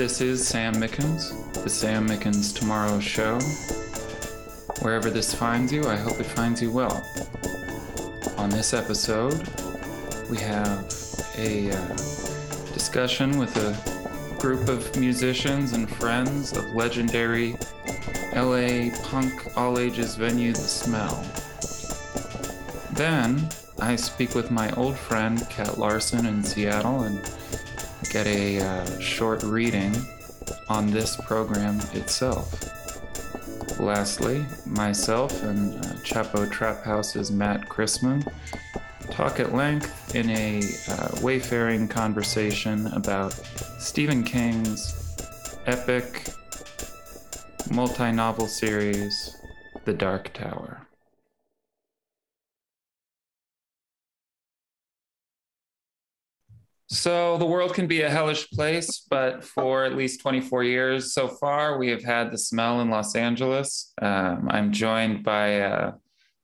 This is Sam Mickens, the Sam Mickens Tomorrow Show. Wherever this finds you, I hope it finds you well. On this episode, we have a uh, discussion with a group of musicians and friends of legendary LA punk all ages venue The Smell. Then I speak with my old friend Kat Larson in Seattle and get a uh, short reading on this program itself. Lastly, myself and uh, Chapo Trap House's Matt Christman talk at length in a uh, wayfaring conversation about Stephen King's epic multi novel series, The Dark Tower. So the world can be a hellish place, but for at least 24 years so far, we have had the smell in Los Angeles. Um, I'm joined by uh,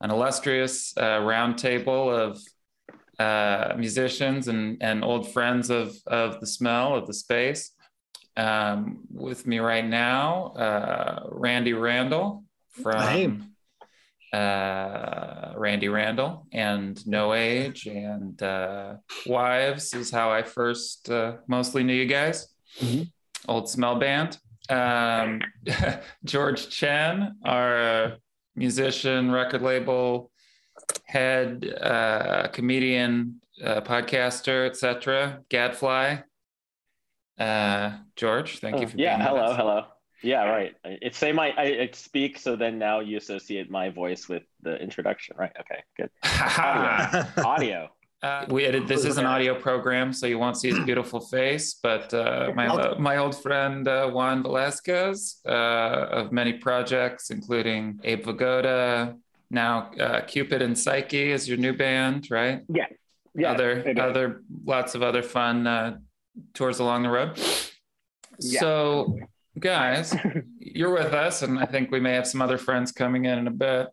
an illustrious uh, roundtable of uh, musicians and, and old friends of, of the smell of the space. Um, with me right now, uh, Randy Randall from uh, Randy Randall and No Age and uh, Wives is how I first uh, mostly knew you guys. Mm-hmm. Old Smell Band. Um, George Chen, our musician, record label head, uh, comedian, uh, podcaster, etc. Gadfly. Uh, George, thank you for yeah. hello, hello. Yeah, right. It's same. I, I speak, so then now you associate my voice with the introduction, right? Okay, good. audio. audio. Uh, we edit. This is an audio program, so you won't see his beautiful face. But uh, my my old friend uh, Juan Velasquez uh, of many projects, including Abe Vigoda, now uh, Cupid and Psyche is your new band, right? Yeah. Yeah. Other other lots of other fun uh, tours along the road. Yeah. So guys, you're with us, and I think we may have some other friends coming in in a bit.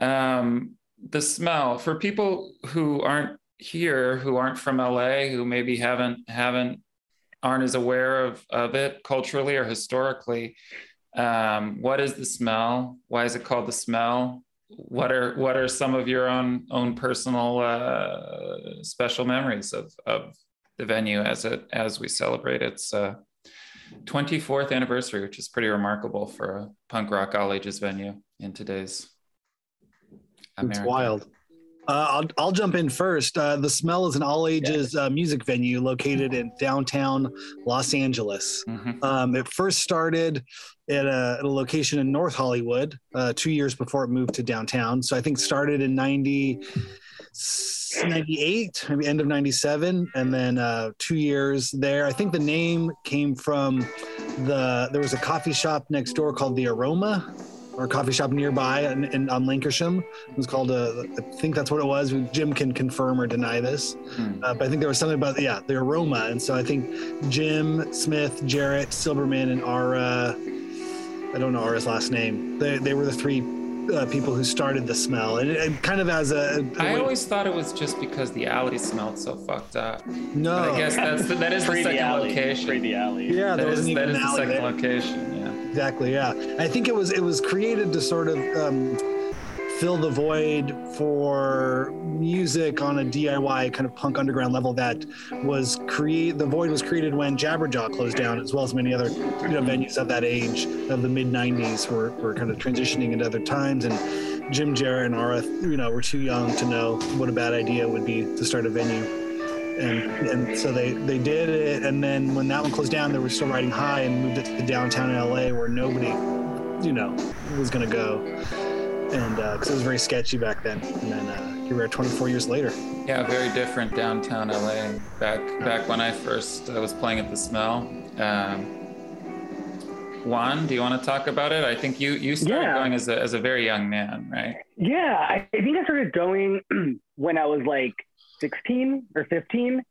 Um, the smell for people who aren't here, who aren't from LA, who maybe haven't haven't aren't as aware of of it culturally or historically. Um, what is the smell? Why is it called the smell? What are what are some of your own own personal uh, special memories of of the venue as it as we celebrate its uh, 24th anniversary, which is pretty remarkable for a punk rock all ages venue in today's America. It's wild. Uh, I'll, I'll jump in first. Uh, the Smell is an all ages uh, music venue located in downtown Los Angeles. Mm-hmm. Um, it first started at a, at a, location in North Hollywood uh, two years before it moved to downtown. So I think started in 90. 98, maybe end of 97, and then uh, two years there. I think the name came from the, there was a coffee shop next door called The Aroma or coffee shop nearby in, in, on Lankershim. It was called, a, uh, I think that's what it was. Jim can confirm or deny this. Hmm. Uh, but I think there was something about, yeah, the aroma. And so I think Jim, Smith, Jarrett, Silberman, and Ara, I don't know Ara's last name. They, they were the three uh, people who started the smell, and, it, kind of as a. a I always thought it was just because the alley smelled so fucked up. No, but I guess that's the, that is the second alley. location. Pre the alley. Yeah, that is, that is the second there. location. Yeah, exactly. Yeah, I think it was it was created to sort of. Um, fill the void for music on a DIY kind of punk underground level that was create the void was created when Jabberjaw closed down as well as many other you know, venues of that age of the mid 90s were, were kind of transitioning into other times. And Jim Jarrett and Ara you know were too young to know what a bad idea would be to start a venue. And and so they they did it. And then when that one closed down they were still riding high and moved it to downtown LA where nobody you know was going to go and because uh, it was very sketchy back then. And then uh, here we are, 24 years later. Yeah, very different downtown LA. Back back when I first uh, was playing at the Smell. Um, Juan, do you want to talk about it? I think you you started yeah. going as a as a very young man, right? Yeah, I, I think I started going when I was like 16 or 15.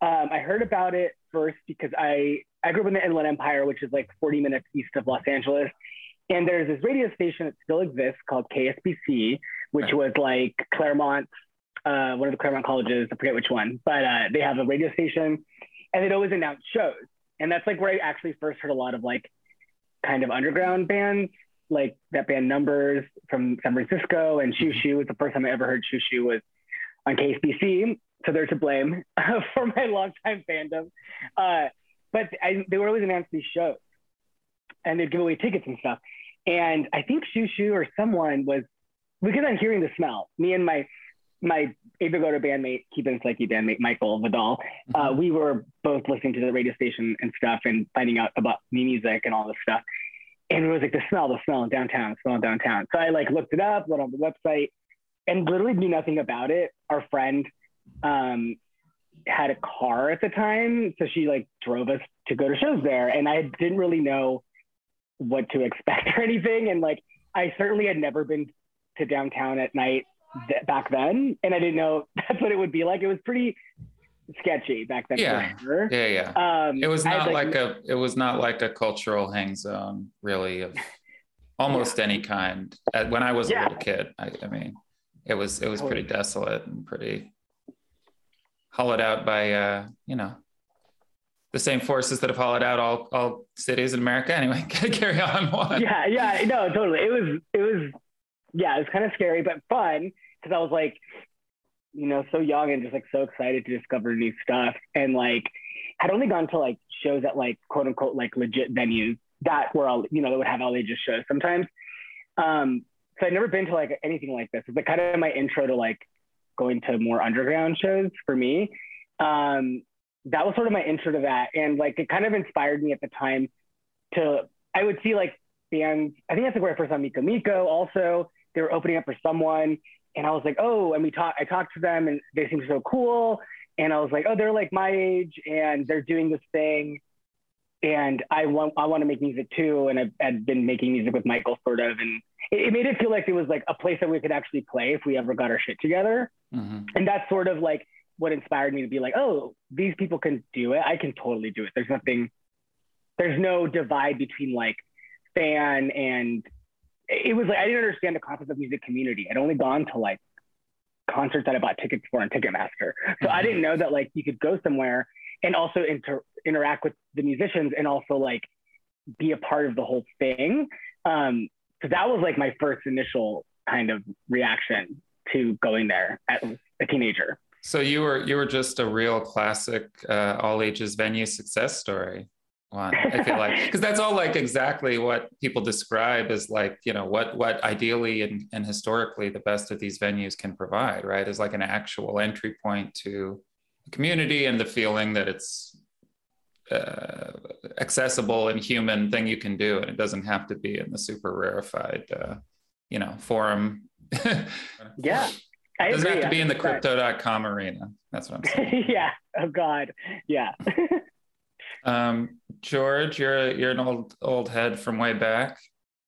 Um, I heard about it first because I I grew up in the Inland Empire, which is like 40 minutes east of Los Angeles, and there's this radio station that still exists called KSPC, which was like Claremont, uh, one of the Claremont colleges, I forget which one, but uh, they have a radio station and they'd always announce shows. and that's like where I actually first heard a lot of like kind of underground bands, like that band Numbers from San Francisco, and Xiu Xiu was the first time I ever heard Xiu Xiu was on KSPC. So they're to blame for my longtime fandom. Uh, but I, they were always announced these shows, and they'd give away tickets and stuff. And I think Shoo or someone was because I'm hearing the smell. Me and my my Abe Vigoda bandmate, Keeping Psyche bandmate, Michael Vidal, uh, mm-hmm. we were both listening to the radio station and stuff and finding out about new music and all this stuff. And it was like the smell, the smell in downtown, the smell in downtown. So I like looked it up, went on the website, and literally knew nothing about it. Our friend um, had a car at the time, so she like drove us to go to shows there, and I didn't really know what to expect or anything. And like, I certainly had never been to downtown at night th- back then, and I didn't know that's what it would be like. It was pretty sketchy back then. Yeah, sure. yeah, yeah. Um, it was not like, like, a it was not like a cultural hang zone, really, of almost yeah. any kind. When I was yeah. a little kid, I, I, mean, it was it was pretty desolate and pretty hollowed out by uh, you know the same forces that have hollowed out all all cities in America. Anyway, carry on. Yeah, yeah, no, totally. It was it was yeah, it was kind of scary but fun because I was like, you know, so young and just like so excited to discover new stuff and like had only gone to like shows at like quote unquote like legit venues that were all you know that would have all ages shows sometimes. Um, so I'd never been to like anything like this. It's like kind of my intro to like going to more underground shows for me. Um, that was sort of my intro to that, and like it kind of inspired me at the time to I would see like bands. I think that's like where I first saw Mika Miko also they were opening up for someone and I was like, oh, and we talked, I talked to them and they seemed so cool. And I was like, oh, they're like my age and they're doing this thing. And I want, I want to make music too. And I've, I've been making music with Michael sort of. And it, it, made it feel like it was like a place that we could actually play if we ever got our shit together. Mm-hmm. And that's sort of like what inspired me to be like, oh, these people can do it. I can totally do it. There's nothing, there's no divide between like fan and it was like I didn't understand the concept of music community. I'd only gone to like concerts that I bought tickets for on Ticketmaster, so. I didn't know that like you could go somewhere and also inter- interact with the musicians and also like be a part of the whole thing. Um, so that was like my first initial kind of reaction to going there as a teenager. So you were you were just a real classic uh, all ages venue success story one i feel like. Because that's all like exactly what people describe as like you know what what ideally and, and historically the best of these venues can provide right? Is like an actual entry point to the community and the feeling that it's uh, accessible and human thing you can do. And it doesn't have to be in the super rarefied uh, you know forum. Yeah it doesn't agree. have to be in the crypto.com arena that's what i'm saying yeah oh god yeah um, George, you're you're an old old head from way back.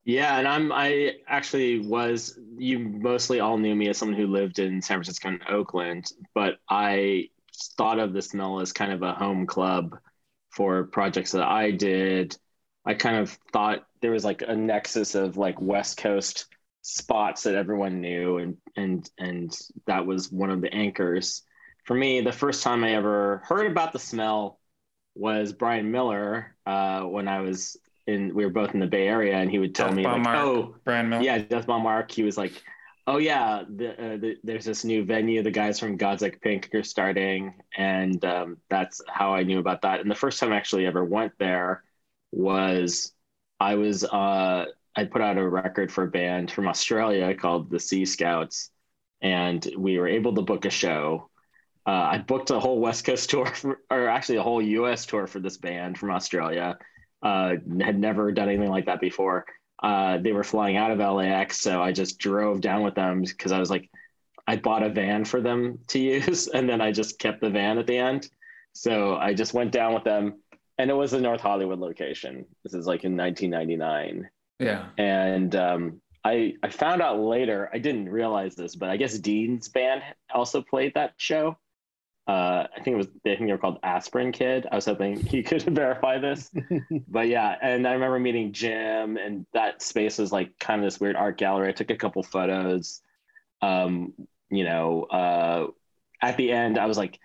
Yeah, and I'm I actually was you mostly all knew me as someone who lived in San Francisco and Oakland, but I thought of the smell as kind of a home club for projects that I did. I kind of thought there was like a nexus of like West Coast spots that everyone knew and and and that was one of the anchors. For me, the first time I ever heard about the smell was Brian Miller uh, when I was in. We were both in the Bay Area, and he would tell Death me like, Mark, "Oh, Brian Miller, yeah, Death Bomb Arc." He was like, "Oh yeah, the, uh, the, there's this new venue. The guys from gods like Pink are starting," and um, that's how I knew about that. And the first time I actually ever went there was I was uh, I put out a record for a band from Australia called the Sea Scouts, and we were able to book a show uh, I booked a whole West Coast tour, for, or actually a whole U.S. tour for this band from Australia. Uh, had never done anything like that before. Uh, they were flying out of LAX, so I just drove down with them because I was like, I bought a van for them to use, and then I just kept the van at the end. So I just went down with them, and it was a North Hollywood location. This is like in 1999. Yeah, and um, I I found out later. I didn't realize this, but I guess Dean's band also played that show uh, I think it was I think they were called Aspirin Kid. I was hoping he could verify this, but yeah. And I remember meeting Jim, and that space was like kind of this weird art gallery. I took a couple photos. Um, you know, uh, at the end, I was like,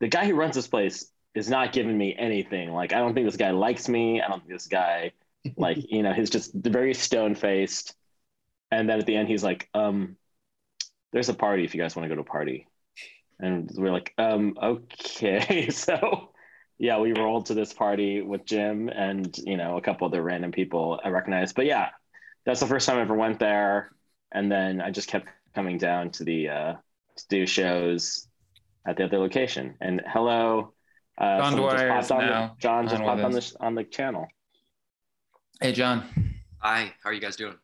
the guy who runs this place is not giving me anything. Like I don't think this guy likes me. I don't think this guy like you know he's just very stone faced. And then at the end he's like, um, "There's a party if you guys want to go to a party." And we're like, um, okay. so yeah, we rolled to this party with Jim and you know a couple other random people I recognize But yeah, that's the first time I ever went there. And then I just kept coming down to the uh, to do shows at the other location. And hello, uh, John Dwyer popped is on the- now John just popped on the on the channel. Hey, John. Hi, how are you guys doing?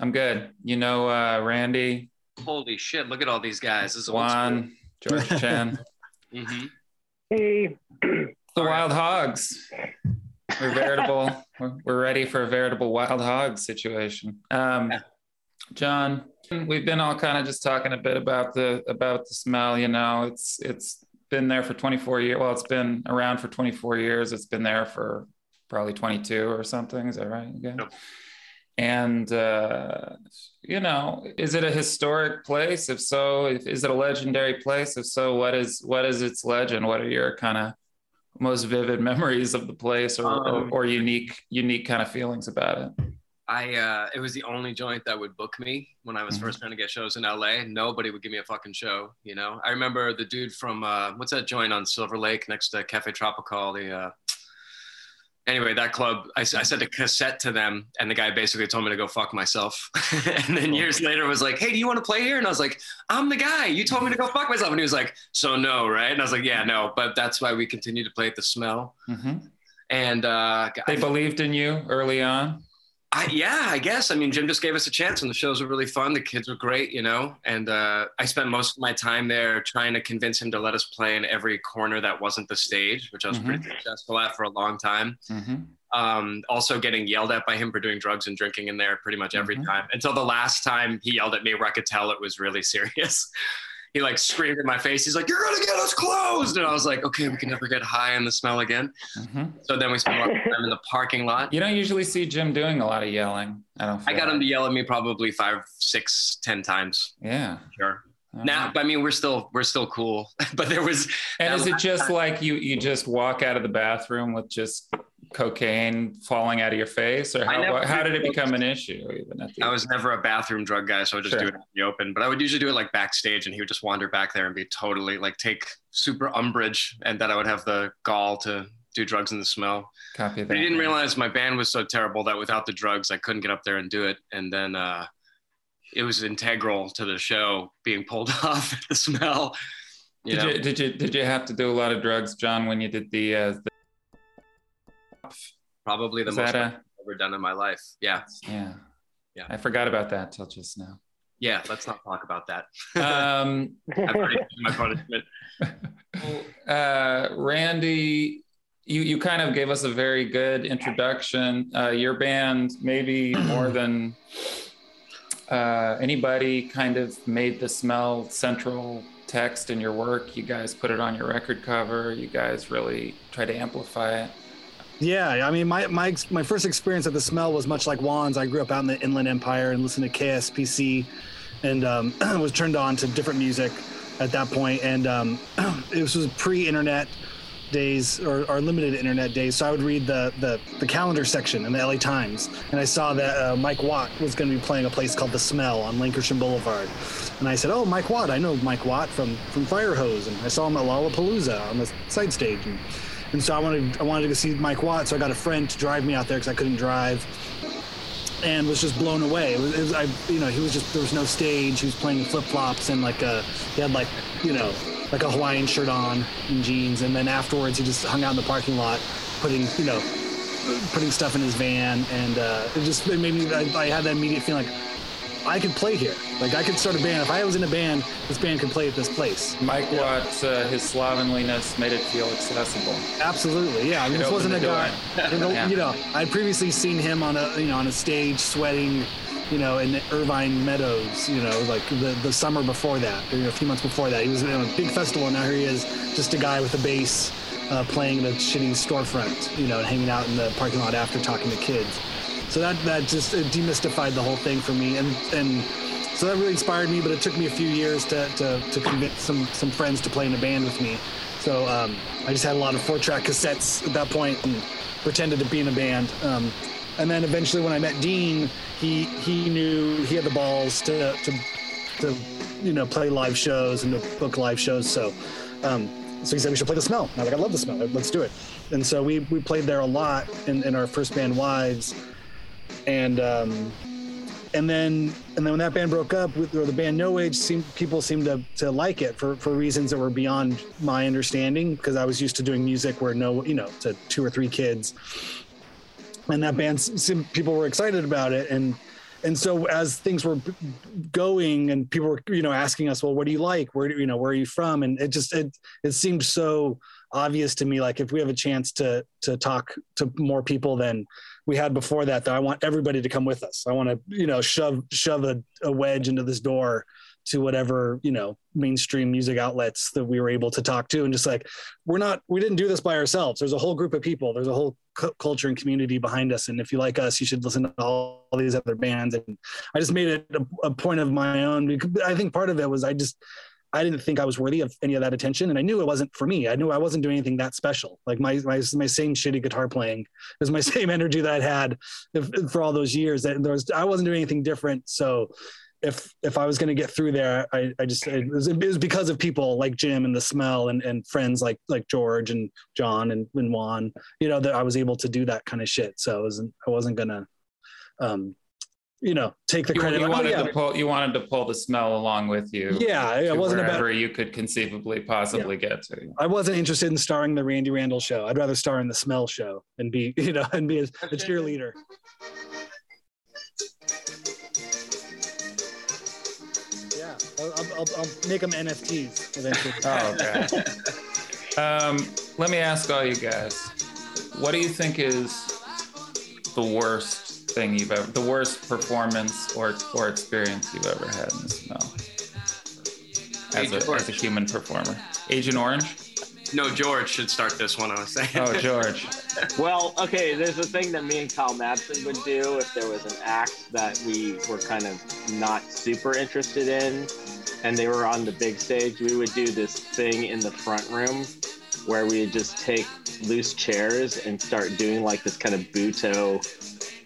I'm good. You know, uh, Randy, Holy shit, look at all these guys. This is old. Juan, George Chen, Mhm. Hey, the Wild Hogs. We're veritable. we're, we're ready for a veritable Wild Hog situation. Um, John, we've been all kind of just talking a bit about the about the smell. You know, it's it's been there for 24 years. Well, it's been around for 24 years. It's been there for probably 22 or something. Is that right? Yeah. Yep. And uh, you know, is it a historic place? If so, if, is it a legendary place? If so, what is what is its legend? What are your kind of most vivid memories of the place, or, or, Um, or unique unique kind of feelings about it? I uh, it was the only joint that would book me when I was Mhm. first trying to get shows in LA. Nobody would give me a fucking show, you know. I remember the dude from uh, what's that joint on Silver Lake next to Cafe Tropical, the uh, anyway, that club, I, I sent a cassette to them, and the guy basically told me to go fuck myself. and then years later was like, "Hey, do you want to play here?" And I was like, "I'm the guy. You told me to go fuck myself." And he was like, "So no, right?" And I was like, "Yeah, no." But that's why we continue to play at the Smell. hmm And uh, They believed in you early on. I, yeah, I guess. I mean, Jim just gave us a chance, and the shows were really fun. The kids were great, you know. And uh, I spent most of my time there trying to convince him to let us play in every corner that wasn't the stage, which I was pretty successful at for a long time. hmm Um, also, getting yelled at by him for doing drugs and drinking in there pretty much every Mhm. time until the last time he yelled at me where I could tell it was really serious. He like screamed in my face. He's like, "You're gonna get us closed," and I was like, "Okay, we can never get high on the smell again." hmm So then we spent a lot of time in the parking lot. You don't usually see Jim doing a lot of yelling. I don't. I got him to yell at me probably five, six, ten times. Yeah. Sure. All Now, right. I mean, we're still we're still cool, but there was and is it just time- like you you just walk out of the bathroom with just cocaine falling out of your face, or how never how did it become an issue? Even at the I was never a bathroom drug guy, so I would just Sure. do it in the open. But I would usually do it like backstage, and he would just wander back there and be totally like take super umbrage, and that I would have the gall to do drugs in the smell. copy that. But he didn't realize my band was so terrible that without the drugs, I couldn't get up there and do it. And then uh, it was integral to the show being pulled off the smell. You Did know? you did you did you have to do a lot of drugs, John, when you did the? Uh, the Probably the is most that I've ever done in my life. Yeah, yeah. Yeah. I forgot about that till just now. yeah. Let's not talk about that. Um, I've already my punishment. uh, Randy, you you kind of gave us a very good introduction. Uh, your band, maybe more than uh, anybody, kind of made the smell central text in your work. You guys put it on your record cover. You guys really try to amplify it. Yeah, I mean, my my my first experience at the smell was much like Juan's. I grew up out in the Inland Empire and listened to KSPC, and um, was turned on to different music at that point. And um, this was pre-internet days or, or limited internet days. So I would read the, the the calendar section in the LA Times, and I saw that uh, Mike Watt was going to be playing a place called the Smell on Lankershim Boulevard. And I said, "Oh, Mike Watt! I know Mike Watt from from Firehose, and I saw him at Lollapalooza on the side stage." And, and so I wanted I wanted to go see Mike Watt, so I got a friend to drive me out there because I couldn't drive, and was just blown away. It was, it was I you know he was just there was no stage. He was playing flip flops and like a he had like you know like a Hawaiian shirt on and jeans, and then afterwards he just hung out in the parking lot, putting you know putting stuff in his van, and uh, it just it made me I, I had that immediate feeling like I could play here. Like I could start a band. If I was in a band, this band could play at this place. Mike Watt, uh, his slovenliness made it feel accessible. Absolutely, yeah. I mean, It this wasn't a guy. you know, Yeah. You know, I'd previously seen him on a you know on a stage sweating, you know, in Irvine Meadows. You know, like the the summer before that, or, you know, a few months before that. He was in a big festival, and now here he is, just a guy with a bass, uh, playing in a shitty storefront. You know, and hanging out in the parking lot after talking to kids. So that that just demystified the whole thing for me, and and. So that really inspired me, but it took me a few years to, to, to convince some, some friends to play in a band with me. So um, I just had a lot of four track cassettes at that point and pretended to be in a band. Um, and then eventually, when I met Dean, he he knew he had the balls to to, to you know play live shows and to book live shows. So um, so he said we should play the smell. And I was like, I love the smell. Let's do it. And so we we played there a lot in, in our first band, Wives, and um, and then and then when that band broke up, or the band No Age, seemed people seemed to to like it for for reasons that were beyond my understanding because I was used to doing music where no you know to two or three kids, and that band people were excited about it. And and so as things were going and people were you know asking us well what do you like? Where do you know where are you from? And it just it it seemed so obvious to me like if we have a chance to to talk to more people than we had before that that i want everybody to come with us. I want to you know shove shove a, a wedge into this door to whatever you know mainstream music outlets that we were able to talk to and just like we're not we didn't do this by ourselves. There's a whole group of people. There's a whole cu- culture and community behind us. And if you like us you should listen to all, all these other bands. And i just made it a, a point of my own. Because i think part of it was i just I didn't think I was worthy of any of that attention, and I knew it wasn't for me. I knew I wasn't doing anything that special. Like my my my same shitty guitar playing is my same energy that I'd had if, for all those years. That there was I wasn't doing anything different. So if if I was going to get through there, I, I just it was, it was because of people like Jim and the smell and, and friends like like George and John and, and Juan, you know, that I was able to do that kind of shit. So I wasn't I wasn't gonna um you know take the you, credit. You wanted oh, yeah. to pull you wanted to pull the smell along with you. Yeah, it wasn't wherever about you could conceivably possibly Yeah. get to. I wasn't interested in starring the Randy Randall show. I'd rather star in the Smell show and be, you know, and be a, a cheerleader. Yeah, I'll, I'll, I'll, I'll make them NFTs eventually. Oh, okay. um, let me ask all you guys, what do you think is the worst thing you've ever, the worst performance or or experience you've ever had in the smell? As Agent a, as a human performer, Agent Orange. No, George should start this one. I was saying. Oh, George. Well, okay, there's a thing that me and Kyle Madsen would do if there was an act that we were kind of not super interested in and they were on the big stage, we would do this thing in the front room where we would just take loose chairs and start doing like this kind of Butoh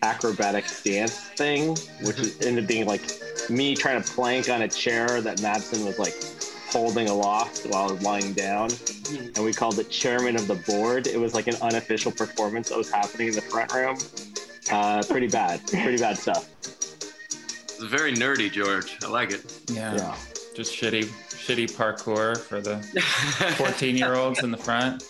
acrobatic dance thing, which ended up being like me trying to plank on a chair that Madsen was like holding aloft while I was lying down and we called it chairman of the board. It was like an unofficial performance that was happening in the front room. Uh, pretty bad, pretty bad stuff. It's very nerdy, George. I like it. Yeah. Yeah. Just shitty, shitty parkour for the 14 year olds in the front.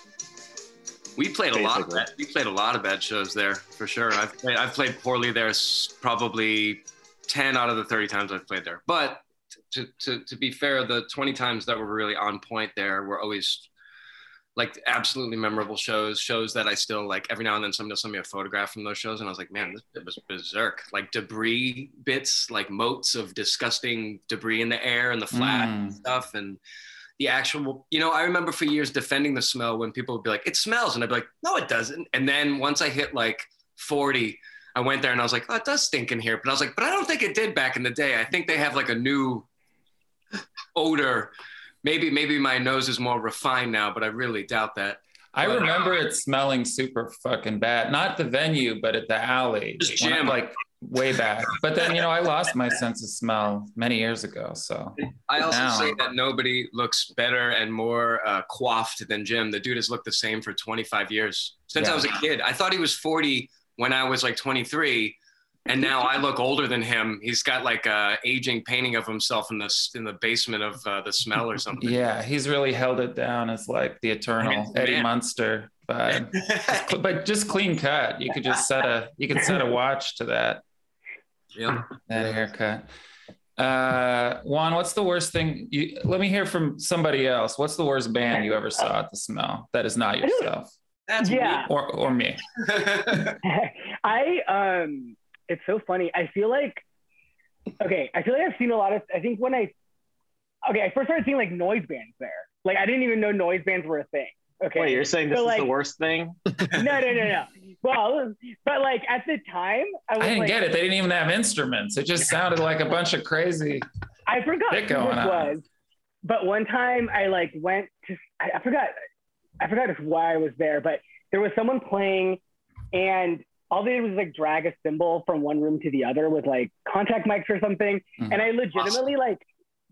We played a lot. Of bad, we played a lot of bad shows there for sure. I've played, I've played poorly there probably ten out of the thirty times I've played there. But to, to to be fair, the twenty times that were really on point there were always like absolutely memorable shows. Shows that I still like. Every now and then, somebody will send me a photograph from those shows, and I was like, man, this it was berserk. Like debris bits, like motes of disgusting debris in the air and the flat Mm. stuff and the actual you know i remember for years defending the smell when people would be like it smells and i'd be like no it doesn't and then once i hit like 40 i went there and i was like oh it does stink in here but i was like but i don't think it did back in the day i think they have like a new odor maybe maybe my nose is more refined now but i really doubt that I remember uh, it smelling super fucking bad. Not the venue, but at the alley. Just jam. like way back. But then, you know, I lost my sense of smell many years ago. So i also Now. say that nobody looks better and more uh, coiffed than jim the dude has looked the same for 25 years since i was a kid i thought he was 40 when i was like 23 and now I look older than him. He's got like a aging painting of himself in the in the basement of uh, the smell or something. yeah, he's really held it down as like the eternal Eddie man. Munster vibe. but just clean cut. You could just set a you could set a watch to that yeah. that haircut. Uh, Juan, what's the worst thing? You let me hear from somebody else. What's the worst band you ever saw at the smell that is not yourself That's Yeah. or or me? I um it's so funny. I feel like okay, I feel like I've seen a lot of I think when I okay, I first started seeing like noise bands there. Like I didn't even know noise bands were a thing. Okay. Wait, you're saying this So, is like- the worst thing? no, no, no, no. Well, but like at the time I was I didn't like, get it. They didn't even have instruments. It just sounded like a bunch of crazy. I forgot this on. was. But one time I like went to I, I forgot I forgot why I was there, but there was someone playing, and all they did was like drag a cymbal from one room to the other with like contact mics or something, Mhm. and I legitimately like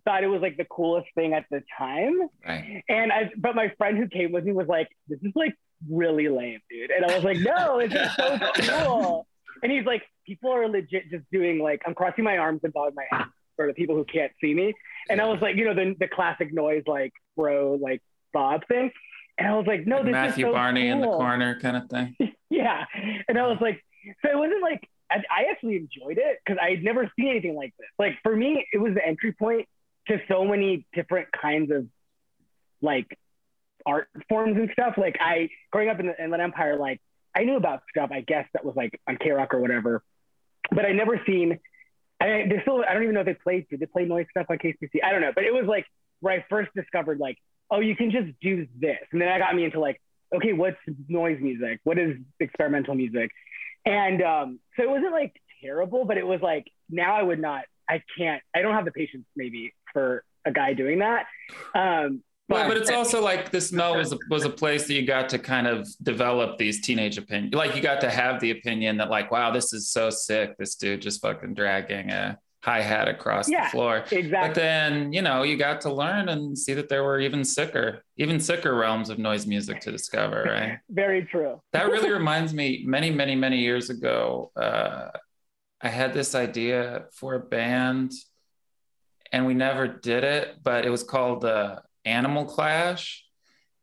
thought it was like the coolest thing at the time. Right. And I, but my friend who came with me was like, "This is like really lame, dude." And I was like, "No, it's is so cool." And he's like, "People are legit just doing like I'm crossing my arms and bowing my head for the people who can't see me." And I was like, you know, the the classic noise like bro like Bob thing. And I was like, "No, this Matthew is so Barney in the corner kind of thing. yeah. And I was like, so it wasn't like, I, I actually enjoyed it because I had never seen anything like this. Like for me, it was the entry point to so many different kinds of like art forms and stuff. Like I, growing up in the Inland Empire, like I knew about stuff, I guess, that was like on K Rock or whatever, but I never seen, I, they still, I don't even know if they played, did they play noise stuff on KCC? I don't know, but it was like where I first discovered like, oh, you can just do this. And then that got me into like, okay, what's noise music? What is experimental music? And um, so it wasn't like terrible, but it was like now I would not, I can't, I don't have the patience maybe for a guy doing that. Um, Well, but it's also like the smell was a, was a place that you got to kind of develop these teenage opinions. Like you got to have the opinion that like, wow, this is so sick. This dude just fucking dragging a hi hat across Yeah, the floor. Exactly. But then you know you got to learn and see that there were even sicker, even sicker realms of noise music to discover. Right. Very true. that really reminds me many many many years ago uh, i had this idea for a band and we never did it but it was called uh, animal clash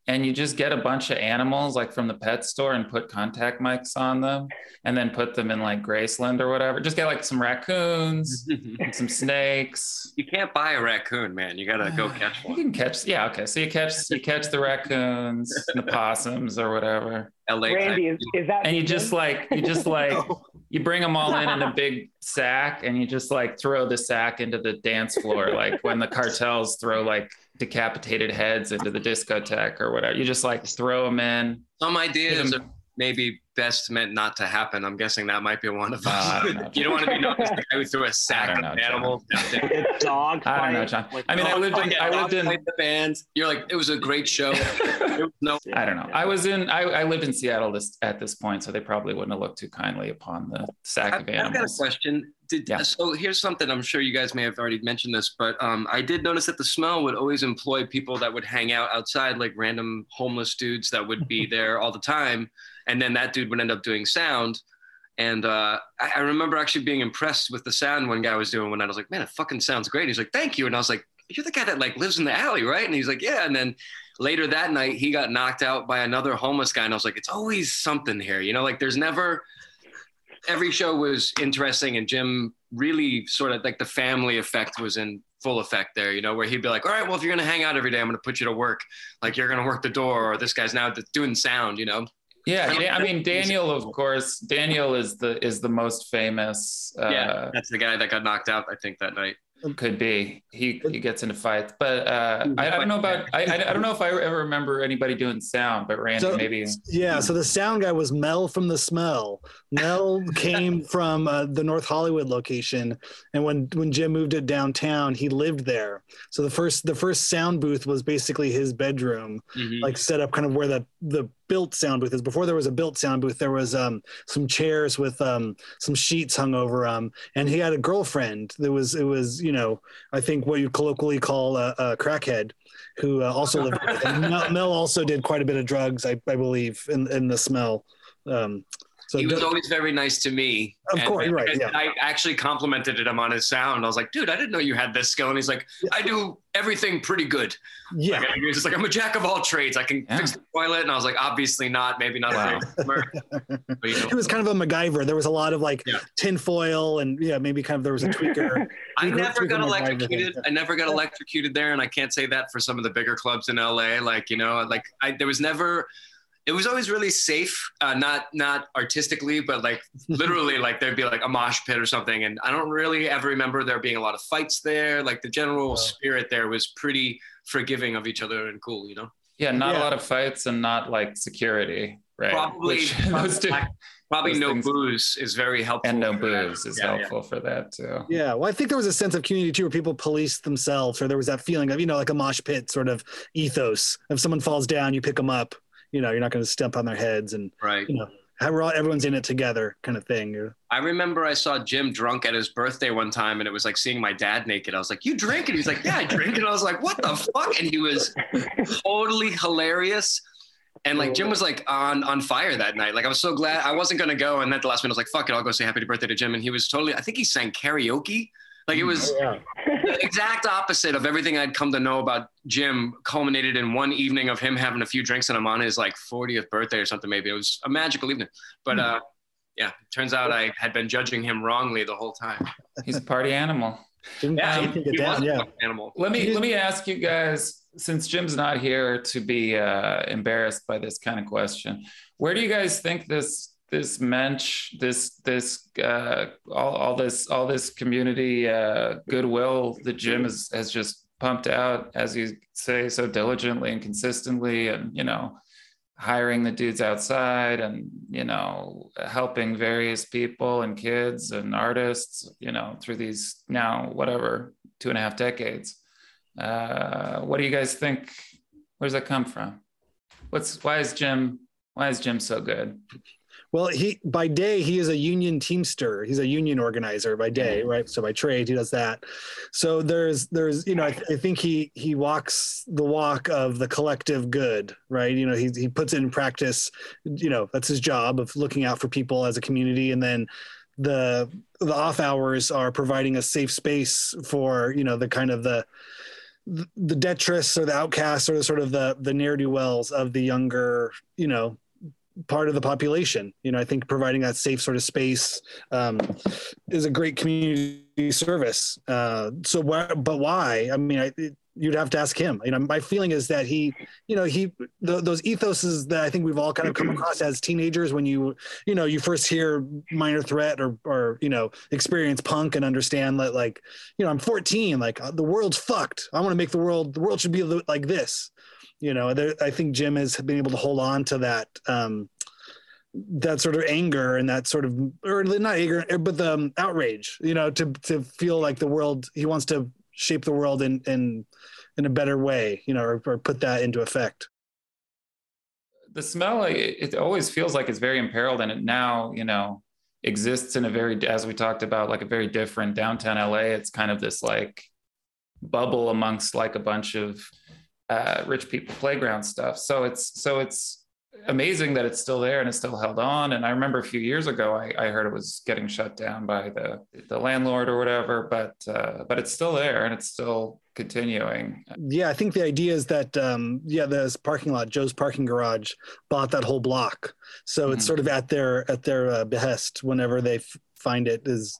and you just get a bunch of animals like from the pet store and put contact mics on them and then put them in like graceland or whatever just get like some raccoons and some snakes you can't buy a raccoon, man. You gotta go catch one. you can catch yeah okay so you catch you catch the raccoons and the possums or whatever LA. Randy, is, is that and you just like you just like No. you bring them all in in a big sack and you just like throw the sack into the dance floor like when the cartels throw like decapitated heads into the discotheque or whatever. You just like throw them in Some ideas Give are maybe best meant not to happen. I'm guessing that might be one of Uh, I them. don't you don't want to be known as the guy who threw a sack I of know, animals. The dog I don't know, John. like, I mean, I lived in- fight. I lived in- Played the band. You're like, it was a great show. There was no i don't know i was in i, I lived in seattle this at this point so they probably wouldn't have looked too kindly upon the sack I've, of I've got a question. Did, Yeah. So here's something I'm sure you guys may have already mentioned this, but um, I did notice that the smell would always employ people that would hang out outside, like random homeless dudes that would be there all the time, and then that dude would end up doing sound. And uh, I, I remember actually being impressed with the sound one guy was doing when I was like, "Man, it fucking sounds great." He's like, "Thank you," and I was like, "You're the guy that like lives in the alley, right?" And he's like, "Yeah." And then later that night, he got knocked out by another homeless guy, and I was like, "It's always something here," you know, like there's never every show was interesting and Jim really sort of like the family effect was in full effect there, you know, where he'd be like, all right, well, if you're going to hang out every day, I'm going to put you to work. Like you're going to work the door or this guy's now doing sound, you know? Yeah Da- i mean daniel of course daniel is the is the most famous uh yeah. That's the guy that got knocked out, I think that night. Could be. He he gets into fights, but uh, I, I don't know about. I, I don't know if I ever remember anybody doing sound, but Randy So- maybe. Yeah, so the sound guy was Mel from the Smell. Mel came from uh, the North Hollywood location, and when when Jim moved it downtown, he lived there. So the first the first sound booth was basically his bedroom, Mhm. like set up kind of where the the built sound booth is. Before there was a built sound booth, there was um, some chairs with um, some sheets hung over them, and he had a girlfriend. That was it was you know I think what you colloquially call a, a crackhead, who uh, also lived. with him. Mel, Mel also did quite a bit of drugs, I, I believe, in in the smell. Um, so he was always very nice to me. Of And course, I- right, I, yeah. I actually complimented him on his sound. I was like, dude, I didn't know you had this skill. And he's like, I do everything pretty good. yeah, Like, he was just like, I'm a jack of all trades. I can Yeah. fix the toilet. And I was like, obviously not. Maybe not. Wow. A but, you know, he was kind of a MacGyver. There was a lot of like Yeah. tinfoil and yeah, maybe kind of there was a tweaker. I never through got electrocuted. I never got electrocuted there, and I can't say that for some of the bigger clubs in LA. Like you know, like I, there was never. It was always really safe, uh, not not artistically, but like literally, like there'd be like a mosh pit or something, and I don't really ever remember there being a lot of fights there. Like the general Oh. spirit there was pretty forgiving of each other and cool, you know. Yeah, not Yeah. a lot of fights and not like security, right? Probably, Which, those two, probably no things- booze is very helpful. and no booze is Yeah, yeah. helpful for that too. Yeah, well, I think there was a sense of community too, where people policed themselves, or there was that feeling of you know like a mosh pit sort of ethos. If someone falls down, you pick them up. You know, you're not going to stamp on their heads and right. you know, how we're all, everyone's in it together kind of thing. I remember I saw Jim drunk at his birthday one time, and it was like seeing my dad naked. I was like, "You drink?" And he's like, "Yeah, I drink." And I was like, "What the fuck?" And he was totally hilarious. And like Jim was like on on fire that night. Like I was so glad I wasn't gonna go, and then at the last minute I was like, "Fuck it, I'll go say happy birthday to Jim." And he was totally. I think he sang karaoke. Like it was Oh, yeah. The exact opposite of everything I'd come to know about Jim. Culminated in one evening of him having a few drinks, and I'm on his like 40th birthday or something. Maybe it was a magical evening. But uh, yeah, turns out I had been judging him wrongly the whole time. He's a party animal. Didn't, Yeah, didn't he, take it down, a yeah. animal. Let me let me ask you guys, since Jim's not here to be uh, embarrassed by this kind of question, where do you guys think this this mensch, this this uh, all, all this all this community uh, goodwill that Jim has has just pumped out, as you say, so diligently and consistently, and you know, hiring the dudes outside and you know helping various people and kids and artists you know through these now whatever two and a half decades. Uh, what do you guys think where does that come from? What's why is jim why is jim so good Well, he by day he is a union teamster. He's a union organizer by day, mm-hmm. right? So by trade he does that. So there's there's you know I, th- I think he he walks the walk of the collective good, right? You know he he puts it in practice. You know that's his job of looking out for people as a community, and then the the off hours are providing a safe space for you know the kind of the the the detritus or the outcasts or the sort of the the ne'er do wells of the younger you know part of the population. You know, I think providing that safe sort of space um, is a great community service. Uh, so, but why? I mean, I, it, you'd have to ask him. You know, my feeling is that he, you know, he th- those ethoses that I think we've all kind of come across as teenagers when you, you know, you first hear Minor Threat or or you know experience punk and understand that like, you know, I'm 14, like uh, the world's fucked. I want to make the world. The world should be like this you know there, i think jim has been able to hold on to that um that sort of anger and that sort of or not anger but the um, outrage you know to to feel like the world he wants to shape the world in in in a better way you know or, or put that into effect. The smell it, it always feels like it's very imperiled and it now you know exists in a very as we talked about like a very different downtown la it's kind of this like bubble amongst like a bunch of uh, rich people playground stuff. So it's so it's amazing that it's still there and it's still held on. And I remember a few years ago, I, I heard it was getting shut down by the the landlord or whatever, but uh, but it's still there and it's still continuing. yeah i think the idea is that um yeah this parking lot joe's parking garage bought that whole block so it's Mhm. sort of at their at their uh, behest whenever they f- find it is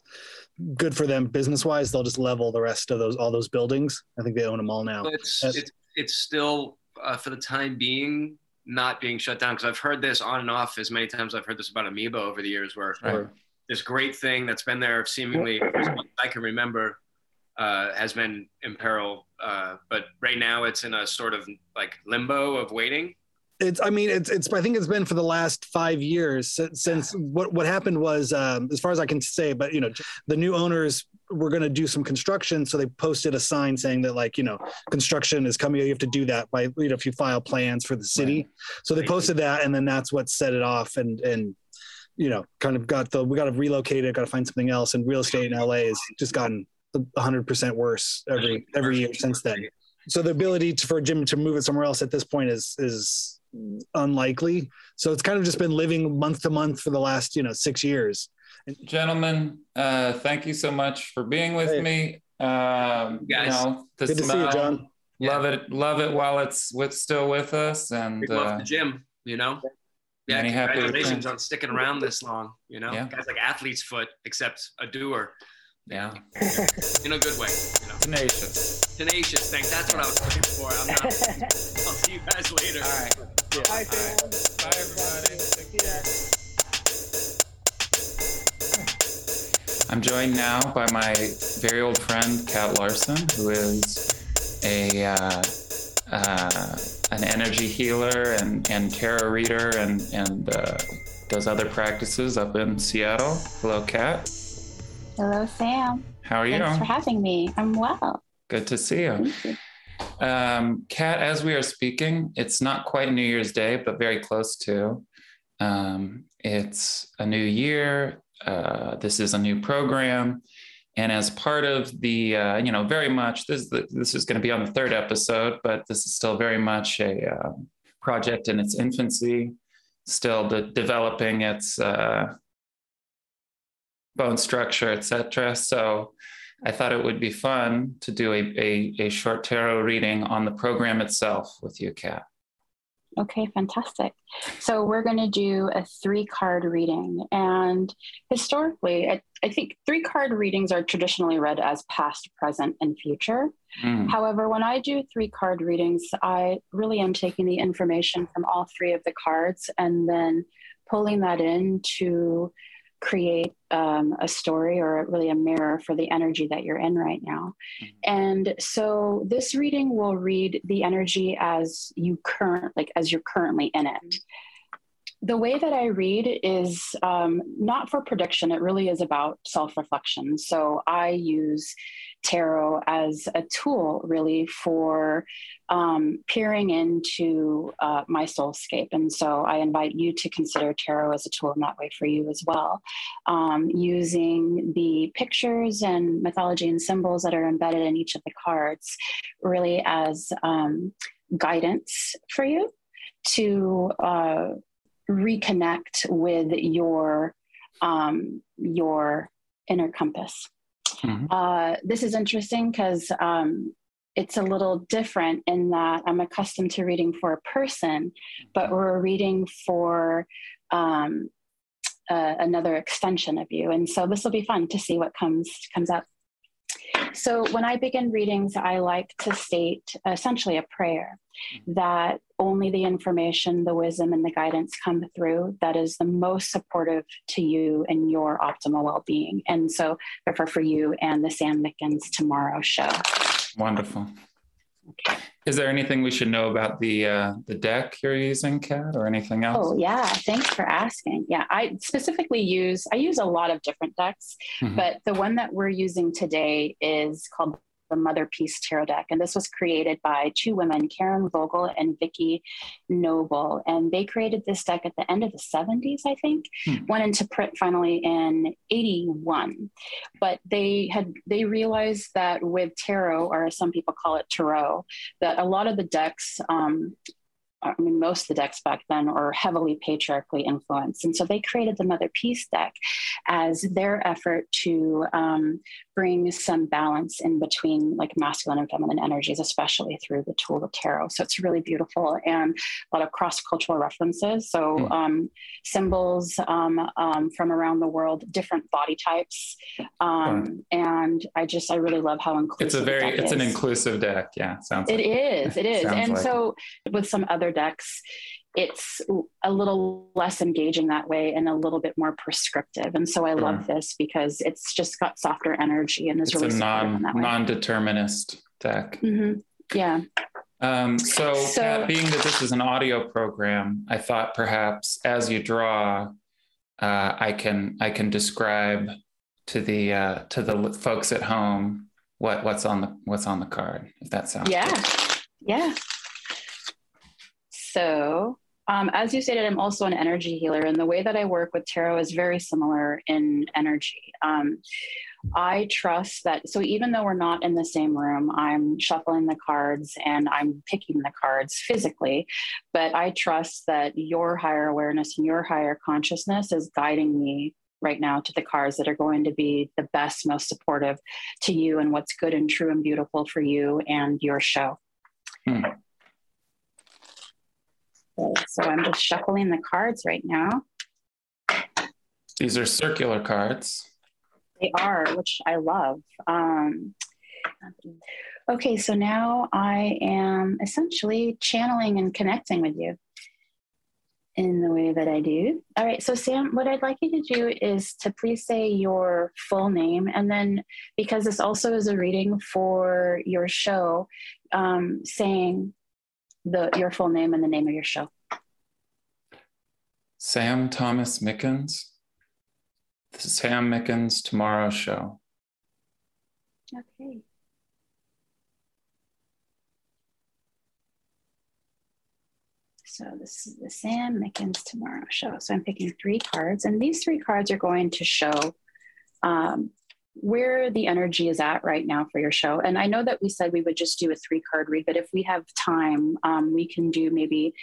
good for them business wise they'll just level the rest of those all those buildings i think they own them all now it's it's it's still uh, for the time being not being shut down because I've heard this on and off as many times I've heard this about Amoeba over the years where Right. this great thing that's been there seemingly as long as I can remember uh, has been in peril. Uh, but right now it's in a sort of like limbo of waiting. It's i mean it's it's i think it's been for the last five years since, since what what happened was um as far as i can say but you know the new owners were going to do some construction so they posted a sign saying that like you know construction is coming you have to do that by you know if you file plans for the city. So they posted that and then that's what set it off and and you know kind of got the we got to relocate it got to find something else and real estate in la has just gotten 100% worse every every year since then. So the ability to, for Jim to move it somewhere else at this point is is unlikely. So it's kind of just been living month to month for the last you know six years. Gentlemen, uh, thank you so much for being with Hey. me. Um, you Guys. know, the Good to see you, John. Love it, love it while it's with still with us, and Big love uh, to Jim, you know? Yeah, Many congratulations returns. on sticking around this long, you know? Yeah. Guys like athlete's foot, except a doer yeah, in a good way, you know? tenacious. Tenacious, thanks. That's what I was looking for. I'm not, I'll see you guys later. All right. Bye, All right. Bye, everybody. Take care. I'm joined now by my very old friend Kat Larson, who is a uh, uh, an energy healer and, and tarot reader and and uh, does other practices up in Seattle. Hello, Kat. Hello, Sam. How are you? Thanks for having me. I'm well. Good to see you. You. Um, Kat, as we are speaking, it's not quite New Year's Day, but very close to. Um, it's a new year. Uh, this is a new program. And as part of the, uh, you know, very much this this is going to be on the third episode, but this is still very much a uh, project in its infancy, still de- developing its uh, bone structure, etc. So I thought it would be fun to do a, a, a short tarot reading on the program itself with you, Kat. Okay, fantastic. So we're going to do a three card reading. And historically, I, I, think three card readings are traditionally read as past, present, and future. Mm. However, when I do three card readings, I really am taking the information from all three of the cards and then pulling that into create um, a story or really a mirror for the energy that you're in right now. Mm-hmm. And so this reading will read the energy as you current like as you're currently in it the way that I read is um, not for prediction. It really is about self reflection. So I use tarot as a tool, really, for um, peering into uh, my soulscape. And so I invite you to consider tarot as a tool in that way for you as well, um, using the pictures and mythology and symbols that are embedded in each of the cards, really as um, guidance for you to uh, reconnect with your um, your inner compass. Mm-hmm. Uh, this is interesting because um, it's a little different in that I'm accustomed to reading for a person, but we're reading for um, uh, another extension of you, and so this will be fun to see what comes comes up. So, when I begin readings, I like to state essentially a prayer that only the information, the wisdom, and the guidance come through that is the most supportive to you and your optimal well being. And so, therefore, for you and the Sam Mickens tomorrow show. Wonderful. Okay. Is there anything we should know about the uh, the deck you're using, Kat, or anything else? Oh yeah, thanks for asking. Yeah, I specifically use I use a lot of different decks, mm-hmm. but the one that we're using today is called the Mother Peace Tarot deck. And this was created by two women, Karen Vogel and Vicki Noble. And they created this deck at the end of the 70s, I think, hmm. went into print finally in 81. But they had they realized that with tarot, or as some people call it tarot, that a lot of the decks um, I mean, most of the decks back then were heavily patriarchally influenced. And so they created the Mother Peace deck as their effort to um, bring some balance in between like masculine and feminine energies, especially through the tool of tarot. So it's really beautiful and a lot of cross cultural references. So mm. um, symbols um, um, from around the world, different body types. Um, and I just, I really love how inclusive it's a very, it's is. an inclusive deck. Yeah. Sounds It like is. It is. and like so with some other decks, it's a little less engaging that way and a little bit more prescriptive. And so I sure. love this because it's just got softer energy and is it's really a non non-determinist deck. Mm-hmm. Yeah. Um, so, so Kat, being that this is an audio program, I thought perhaps as you draw, uh, I can I can describe to the uh, to the folks at home what what's on the what's on the card. If that sounds yeah, good. yeah. So um, as you stated, I'm also an energy healer, and the way that I work with tarot is very similar in energy. Um, I trust that, so even though we're not in the same room, I'm shuffling the cards and I'm picking the cards physically, but I trust that your higher awareness and your higher consciousness is guiding me right now to the cards that are going to be the best, most supportive to you and what's good and true and beautiful for you and your show. Hmm. So I'm just shuffling the cards right now. These are circular cards. They are, which I love. Um, okay, so now I am essentially channeling and connecting with you in the way that I do. All right, so Sam, what I'd like you to do is to please say your full name. And then, because this also is a reading for your show, um, saying the your full name and the name of your show. Sam Thomas Mickens. The Sam Mickens Tomorrow Show. Okay. So this is the Sam Mickens Tomorrow Show. So I'm picking three cards, and these three cards are going to show um, where the energy is at right now for your show. And I know that we said we would just do a three card read, but if we have time, um, we can do maybe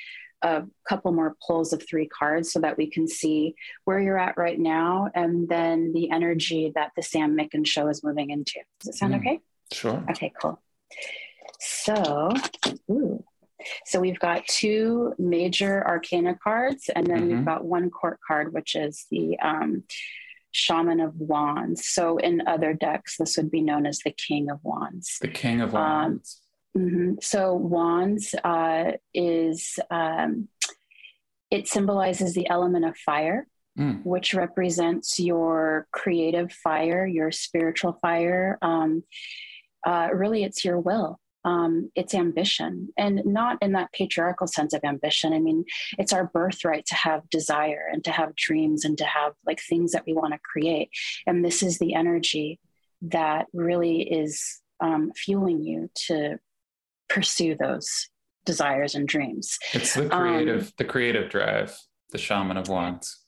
a couple more pulls of three cards so that we can see where you're at right now and then the energy that the Sam Micken show is moving into. Does it sound mm, okay? Sure. Okay, cool. So, ooh. So we've got two major arcana cards, and then mm-hmm. we've got one court card, which is the um, Shaman of Wands. So in other decks, this would be known as the King of Wands. The King of um, Wands. Um, mm-hmm. So Wands uh, is um, it symbolizes the element of fire. Mm. Which represents your creative fire, your spiritual fire. Um, uh, really, it's your will um, it's ambition and not in that patriarchal sense of ambition. I mean, it's our birthright to have desire and to have dreams and to have like things that we want to create. And this is the energy that really is um, fueling you to pursue those desires and dreams. It's the creative, um, the creative drive, the shaman of wands.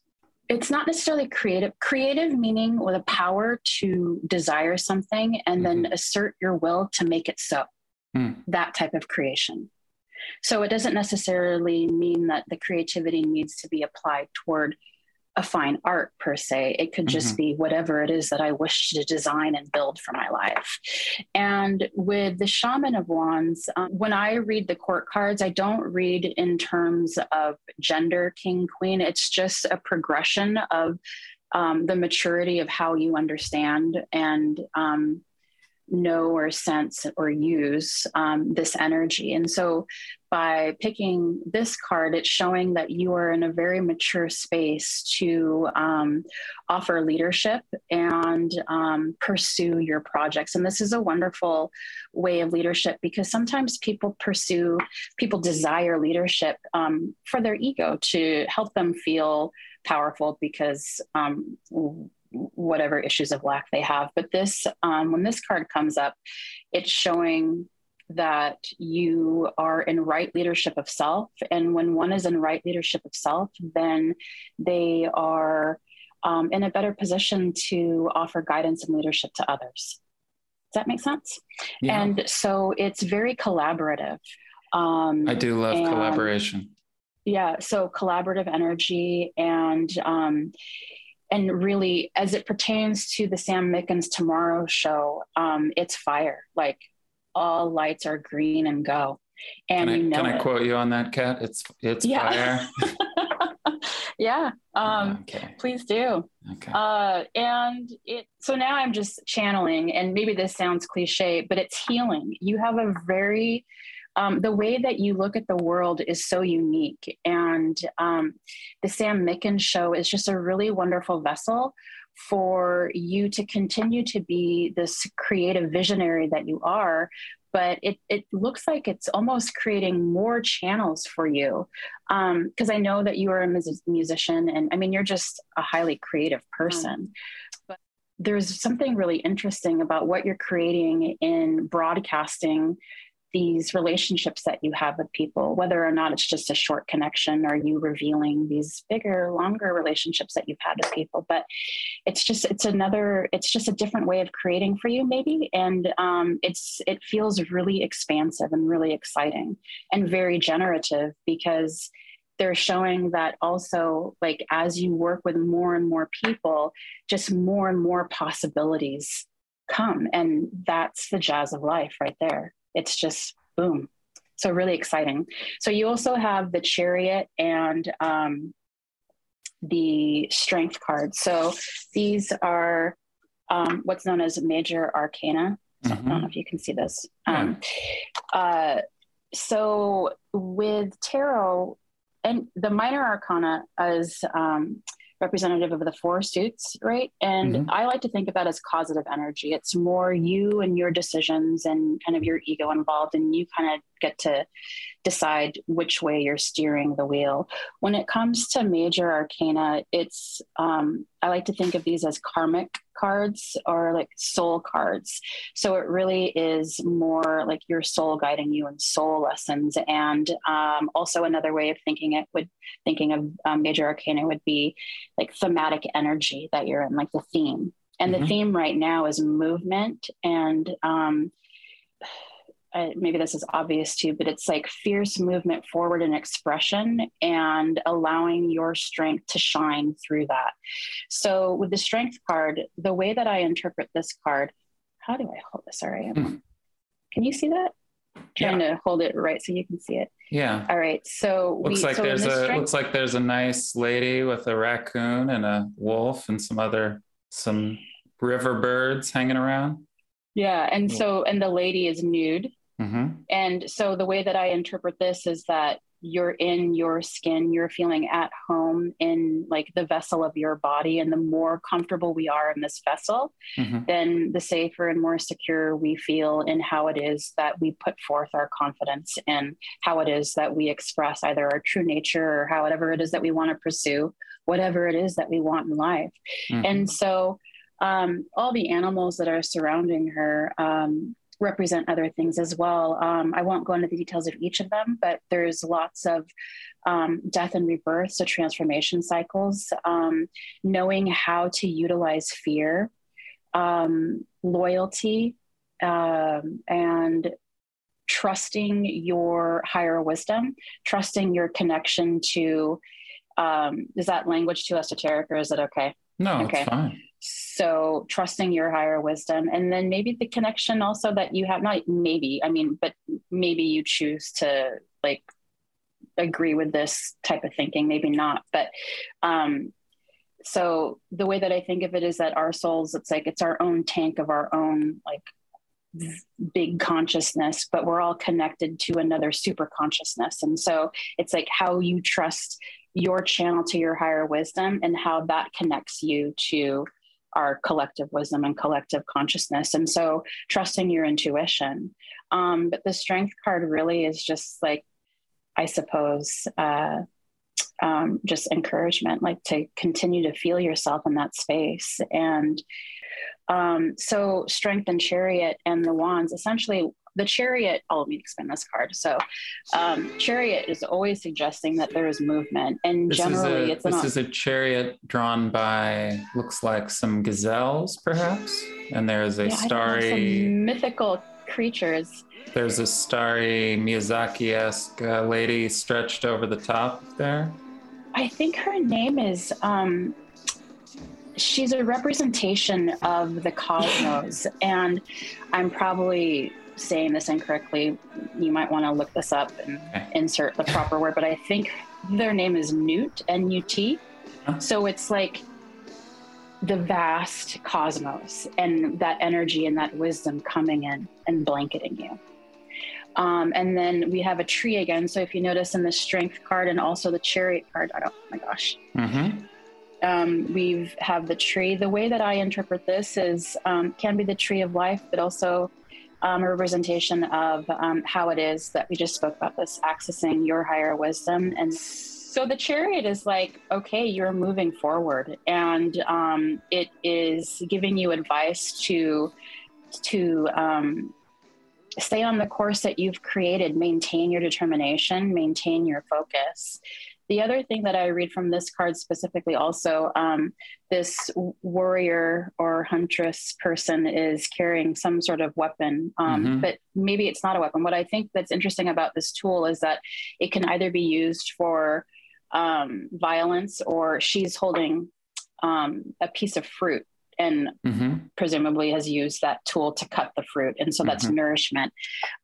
It's not necessarily creative. Creative meaning with a power to desire something and mm-hmm. then assert your will to make it so mm. that type of creation. So it doesn't necessarily mean that the creativity needs to be applied toward a fine art per se. It could just mm-hmm. be whatever it is that I wish to design and build for my life. And with the Shaman of Wands, um, when I read the court cards, I don't read in terms of gender, king, queen. It's just a progression of um, the maturity of how you understand and um, know or sense or use um, this energy. And so by picking this card, it's showing that you are in a very mature space to um, offer leadership and um, pursue your projects. And this is a wonderful way of leadership because sometimes people pursue, people desire leadership um, for their ego to help them feel powerful because um, whatever issues of lack they have. But this, um, when this card comes up, it's showing that you are in right leadership of self. And when one is in right leadership of self, then they are um, in a better position to offer guidance and leadership to others. Does that make sense? Yeah. And so it's very collaborative. Um, I do love collaboration. Yeah, so collaborative energy and um, and really as it pertains to the sam mickens tomorrow show um, it's fire. Like all lights are green and go. And can I, you know can I quote you on that Kat it's it's yeah. fire. Yeah um, okay. please do. Okay. Uh, and it so now i'm just channeling and maybe this sounds cliche but it's healing. You have a very um, the way that you look at the world is so unique. And um, the Sam Micken show is just a really wonderful vessel for you to continue to be this creative visionary that you are. But it, it looks like it's almost creating more channels for you. Because um, I know that you are a mus- musician, and I mean, you're just a highly creative person. But there's something really interesting about what you're creating in broadcasting these relationships that you have with people, whether or not it's just a short connection or you revealing these bigger, longer relationships that you've had with people. But it's just, it's another, it's just a different way of creating for you, maybe. And um, it's, it feels really expansive and really exciting and very generative because they're showing that also like as you work with more and more people just more and more possibilities come and that's the jazz of life right there it's just boom. So really exciting. So you also have the chariot and um, the strength card. So these are um, what's known as major arcana. Mm-hmm. I don't know if you can see this. Um, uh, so with tarot and the minor arcana is um, representative of the four suits, right? And mm-hmm. I like to think of that as causative energy. It's more you and your decisions and kind of your ego involved, and you kind of get to decide which way you're steering the wheel. When it comes to major arcana, it's um, I like to think of these as karmic cards or like soul cards. So it really is more like your soul guiding you in soul lessons. And um, also another way of thinking it would thinking of um, major arcana would be like thematic energy that you're in, like the theme. And mm-hmm. the theme right now is movement and um, uh, maybe this is obvious too, but it's like fierce movement forward and expression and allowing your strength to shine through that. So, with the strength card, the way that I interpret this card, how do I hold this? Sorry, mm. can you see that? Trying yeah. to hold it right so you can see it. Yeah. All right. So looks we, like so there's a strength- looks like there's a nice lady with a raccoon and a wolf and some other some river birds hanging around. Yeah, and so and the lady is nude Mm-hmm. And so the way that I interpret this is that you're in your skin, you're feeling at home in like the vessel of your body. And the more comfortable we are in this vessel, mm-hmm. then the safer and more secure we feel in how it is that we put forth our confidence and how it is that we express either our true nature or however it is that we want to pursue whatever it is that we want in life. Mm-hmm. And so um, all the animals that are surrounding her, um, represent other things as well. Um, I won't go into the details of each of them, but there's lots of um, death and rebirth, so transformation cycles, um, knowing how to utilize fear, um, loyalty, um, and trusting your higher wisdom, trusting your connection to. Um, is that language too esoteric, or is it okay? No, okay. it's fine. So trusting your higher wisdom, and then maybe the connection also that you have, not maybe, I mean, but maybe you choose to like agree with this type of thinking, maybe not. But um, so the way that I think of it is that our souls, it's like it's our own tank of our own like big consciousness, but we're all connected to another super consciousness. And so it's like how you trust your channel to your higher wisdom and how that connects you to our collective wisdom and collective consciousness. And so trusting your intuition. Um, but the strength card really is just like, I suppose, uh, um, just encouragement, like to continue to feel yourself in that space. And um, so, strength and chariot and the wands essentially the chariot, oh, let me explain this card. So, um, chariot is always suggesting that there is movement, and this generally, a, it's this not, is a chariot drawn by looks like some gazelles, perhaps, and there is a yeah, starry mythical creatures. There's a starry Miyazaki-esque uh, lady stretched over the top there. I think her name is. Um, she's a representation of the cosmos, and I'm probably saying this incorrectly, you might want to look this up and okay. insert the proper word. But I think their name is Newt, N U T. So it's like the vast cosmos and that energy and that wisdom coming in and blanketing you. Um, and then we have a tree again. So if you notice in the strength card and also the chariot card, I don't, oh my gosh. Mm-hmm. Um, we have the tree. The way that I interpret this is um, can be the tree of life, but also um, a representation of um, how it is that we just spoke about this accessing your higher wisdom. And so the chariot is like okay you're moving forward. And um, it is giving you advice to to um, stay on the course that you've created maintain your determination maintain your focus the other thing that I read from this card specifically, also, um, this warrior or huntress person is carrying some sort of weapon, um, mm-hmm. but maybe it's not a weapon. What I think that's interesting about this tool is that it can either be used for um, violence or she's holding um, a piece of fruit and mm-hmm. presumably has used that tool to cut the fruit and so that's mm-hmm. nourishment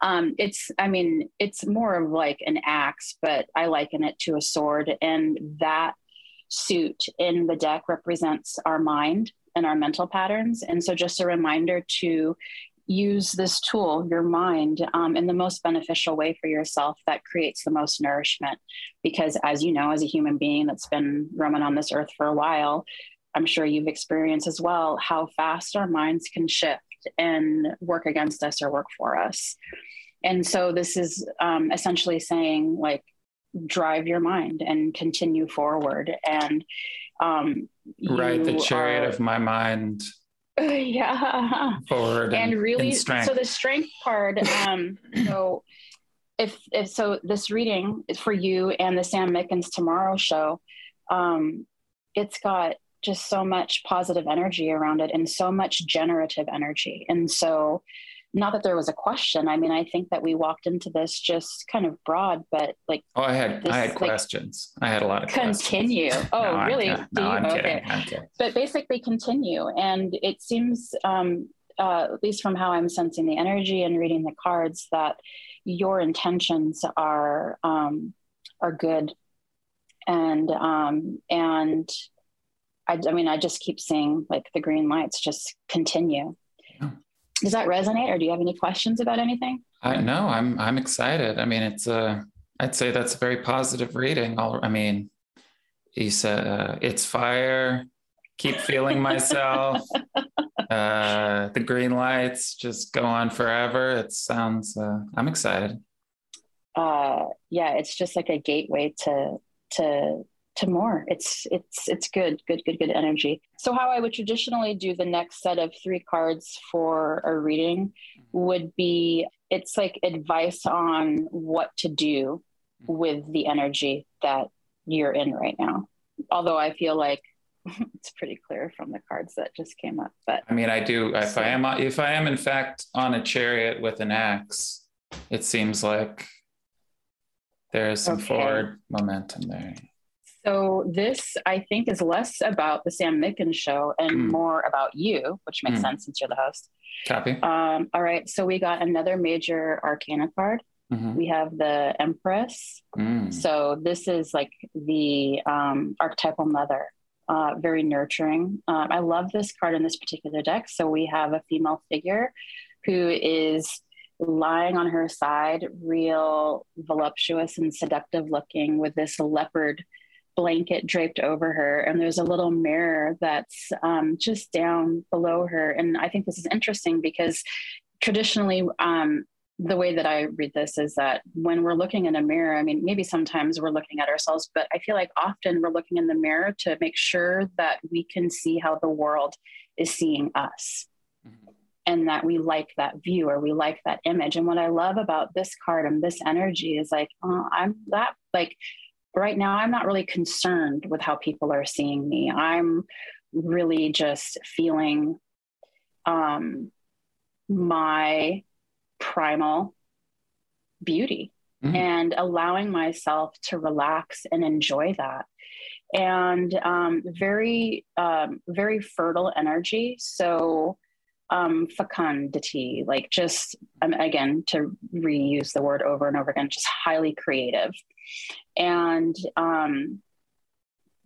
um, it's i mean it's more of like an axe but i liken it to a sword and that suit in the deck represents our mind and our mental patterns and so just a reminder to use this tool, your mind, um, in the most beneficial way for yourself that creates the most nourishment. Because, as you know, as a human being that's been roaming on this earth for a while, I'm sure you've experienced as well how fast our minds can shift and work against us or work for us. and so this is um, essentially saying like drive your mind and continue forward. And um, ride the chariot are, of my mind yeah. forward and, and really and so the strength part um so if if so this reading for you and the sam mickens tomorrow show um it's got just so much positive energy around it and so much generative energy. And so not that there was a question i mean i think that we walked into this just kind of broad but like oh i had this i had like- questions. I had a lot of questions. continue. Oh No, I'm really? no i'm okay. i'm kidding. But basically continue. And it seems um, uh, at least from how i'm sensing the energy and reading the cards that your intentions are um, are good. And um, and I, I mean i just keep seeing like the green lights just continue Yeah. does that resonate or do you have any questions about anything I know I'm I'm excited. I mean, it's a I'd say that's a very positive reading. All I mean, he said uh, it's fire. Keep feeling myself. uh, the green lights just go on forever. It sounds. Uh, I'm excited. uh yeah it's just like a gateway to to to more it's it's it's good good good good energy so how i would traditionally do the next set of three cards for a reading would be it's like advice on what to do mm-hmm. with the energy that you're in right now although i feel like it's pretty clear from the cards that just came up but I mean, I do. If I am if I am in fact on a chariot with an axe, it seems like there is some Okay. forward momentum there. So this, I think, is less about the Sam Mickens show and Mm. more about you, which makes Mm. sense since you're the host. Copy. Um, all right, so we got another major Arcana card. Mhm. We have the Empress. Mm. So this is like the um, archetypal mother, uh, very nurturing. Um, I love this card in this particular deck. So we have a female figure who is lying on her side, real voluptuous and seductive looking, with this leopard blanket draped over her. And there's a little mirror that's um, just down below her. And I think this is interesting because traditionally, um, the way that I read this is that when we're looking in a mirror, I mean, maybe sometimes we're looking at ourselves, but I feel like often we're looking in the mirror to make sure that we can see how the world is seeing us Mhm. and that we like that view or we like that image. And what I love about this card and this energy is like, oh, I'm that, like, right now, I'm not really concerned with how people are seeing me. I'm really just feeling um, my primal beauty Mhm. and allowing myself to relax and enjoy that and um, very um, very fertile energy so um, fecundity like just um, again to reuse the word over and over again just highly creative and um,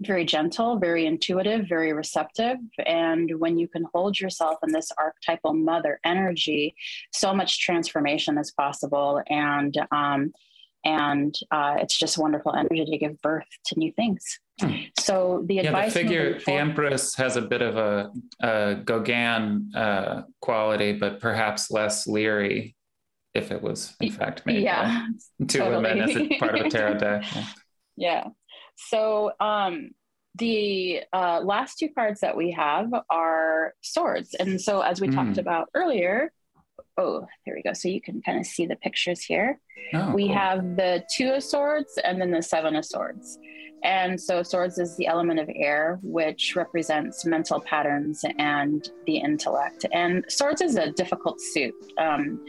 very gentle, very intuitive, very receptive. And when you can hold yourself in this archetypal mother energy, so much transformation is possible. And um, and uh, it's just wonderful energy to give birth to new things. Hmm. So the Yeah, the advice figure, the Empress has a bit of a, a Gauguin uh, quality, but perhaps less leery, if it was in fact made yeah, two women as a totally. part of a tarot deck. Yeah. yeah. So um, the uh, last two cards that we have are swords, and so as we talked Hmm. about earlier. Oh, there we go. So you can kind of see the pictures here. Oh, we cool. have the two of swords and then the seven of swords and so swords is the element of air which represents mental patterns and the intellect and swords is a difficult suit um,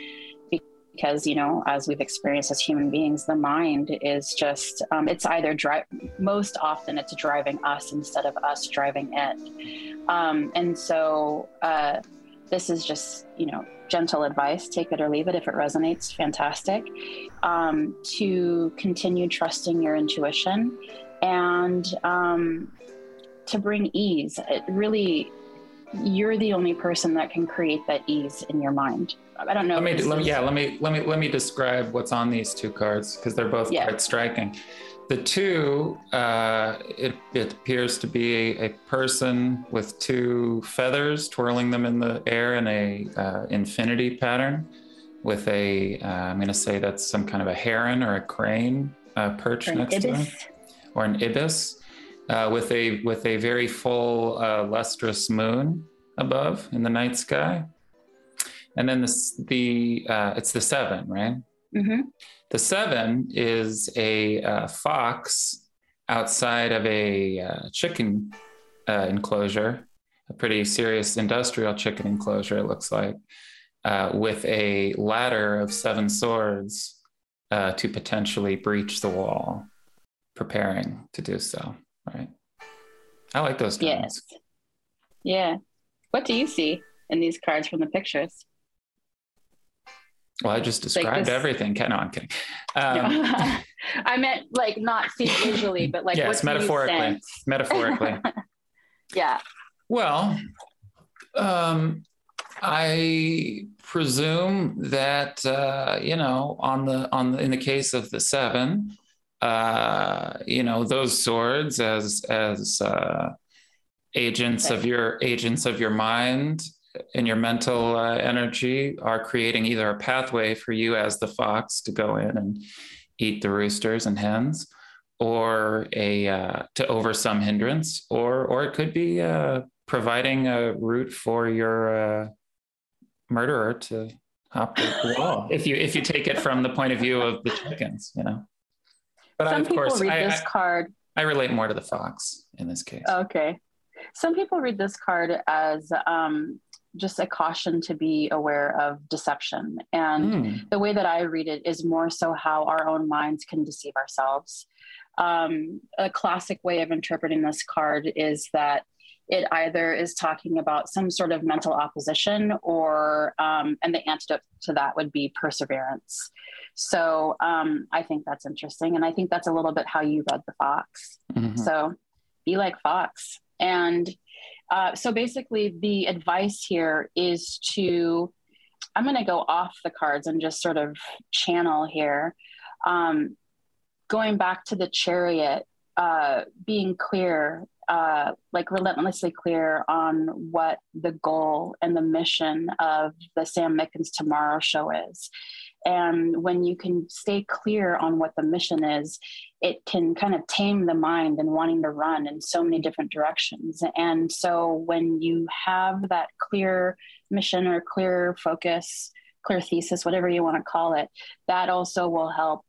because you know as we've experienced as human beings the mind is just um, it's either drive most often it's driving us instead of us driving it. Um, and so uh, this is just you know gentle advice take it or leave it. If it resonates fantastic. Um, to continue trusting your intuition and um, to bring ease. It really you're the only person that can create that ease in your mind i don't know Let me, let me, yeah, let me, let me, let me describe what's on these two cards because they're both Yeah. quite striking. The two, uh, it, it appears to be a person with two feathers twirling them in the air in a uh, infinity pattern with a, uh, I'm going to say that's some kind of a heron or a crane uh, perched next ibis. to him, or an ibis, uh, with a with a very full uh, lustrous moon above in the night sky. And then this, the uh, it's the seven, right? Mm-hmm. The seven is a uh, fox outside of a uh, chicken uh, enclosure, a pretty serious industrial chicken enclosure, it looks like, uh, with a ladder of seven swords uh, to potentially breach the wall, preparing to do so, right? I like those cards. Yes. Yeah. What do you see in these cards from the pictures? Well, I just described like everything. No, I'm kidding. Um, I meant like not see visually, but like yes, metaphorically. Metaphorically. yeah. Well, um, I presume that uh, you know on the on the in the case of the seven, uh, you know those swords as as uh, agents of your agents of your mind and your mental uh, energy are creating either a pathway for you as the fox to go in and eat the roosters and hens or a uh, to over some hindrance or or it could be uh, providing a route for your uh, murderer to hop the wall if you if you take it from the point of view of the chickens you know but some I, of people course, read I, this I, card I relate more to the fox in this case okay some people read this card as um, just a caution to be aware of deception. And mm. the way that I read it is more so how our own minds can deceive ourselves. Um, a classic way of interpreting this card is that it either is talking about some sort of mental opposition or um, and the antidote to that would be perseverance so um, i think that's interesting and i think that's a little bit how you read the fox mm-hmm. so be like fox and uh, so basically, the advice here is to, I'm going to go off the cards and just sort of channel here. Um, going back to the chariot, uh, being clear, uh, like relentlessly clear on what the goal and the mission of the Sam Mickens Tomorrow Show is. And when you can stay clear on what the mission is, it can kind of tame the mind and wanting to run in so many different directions. And so when you have that clear mission or clear focus, clear thesis, whatever you want to call it, that also will help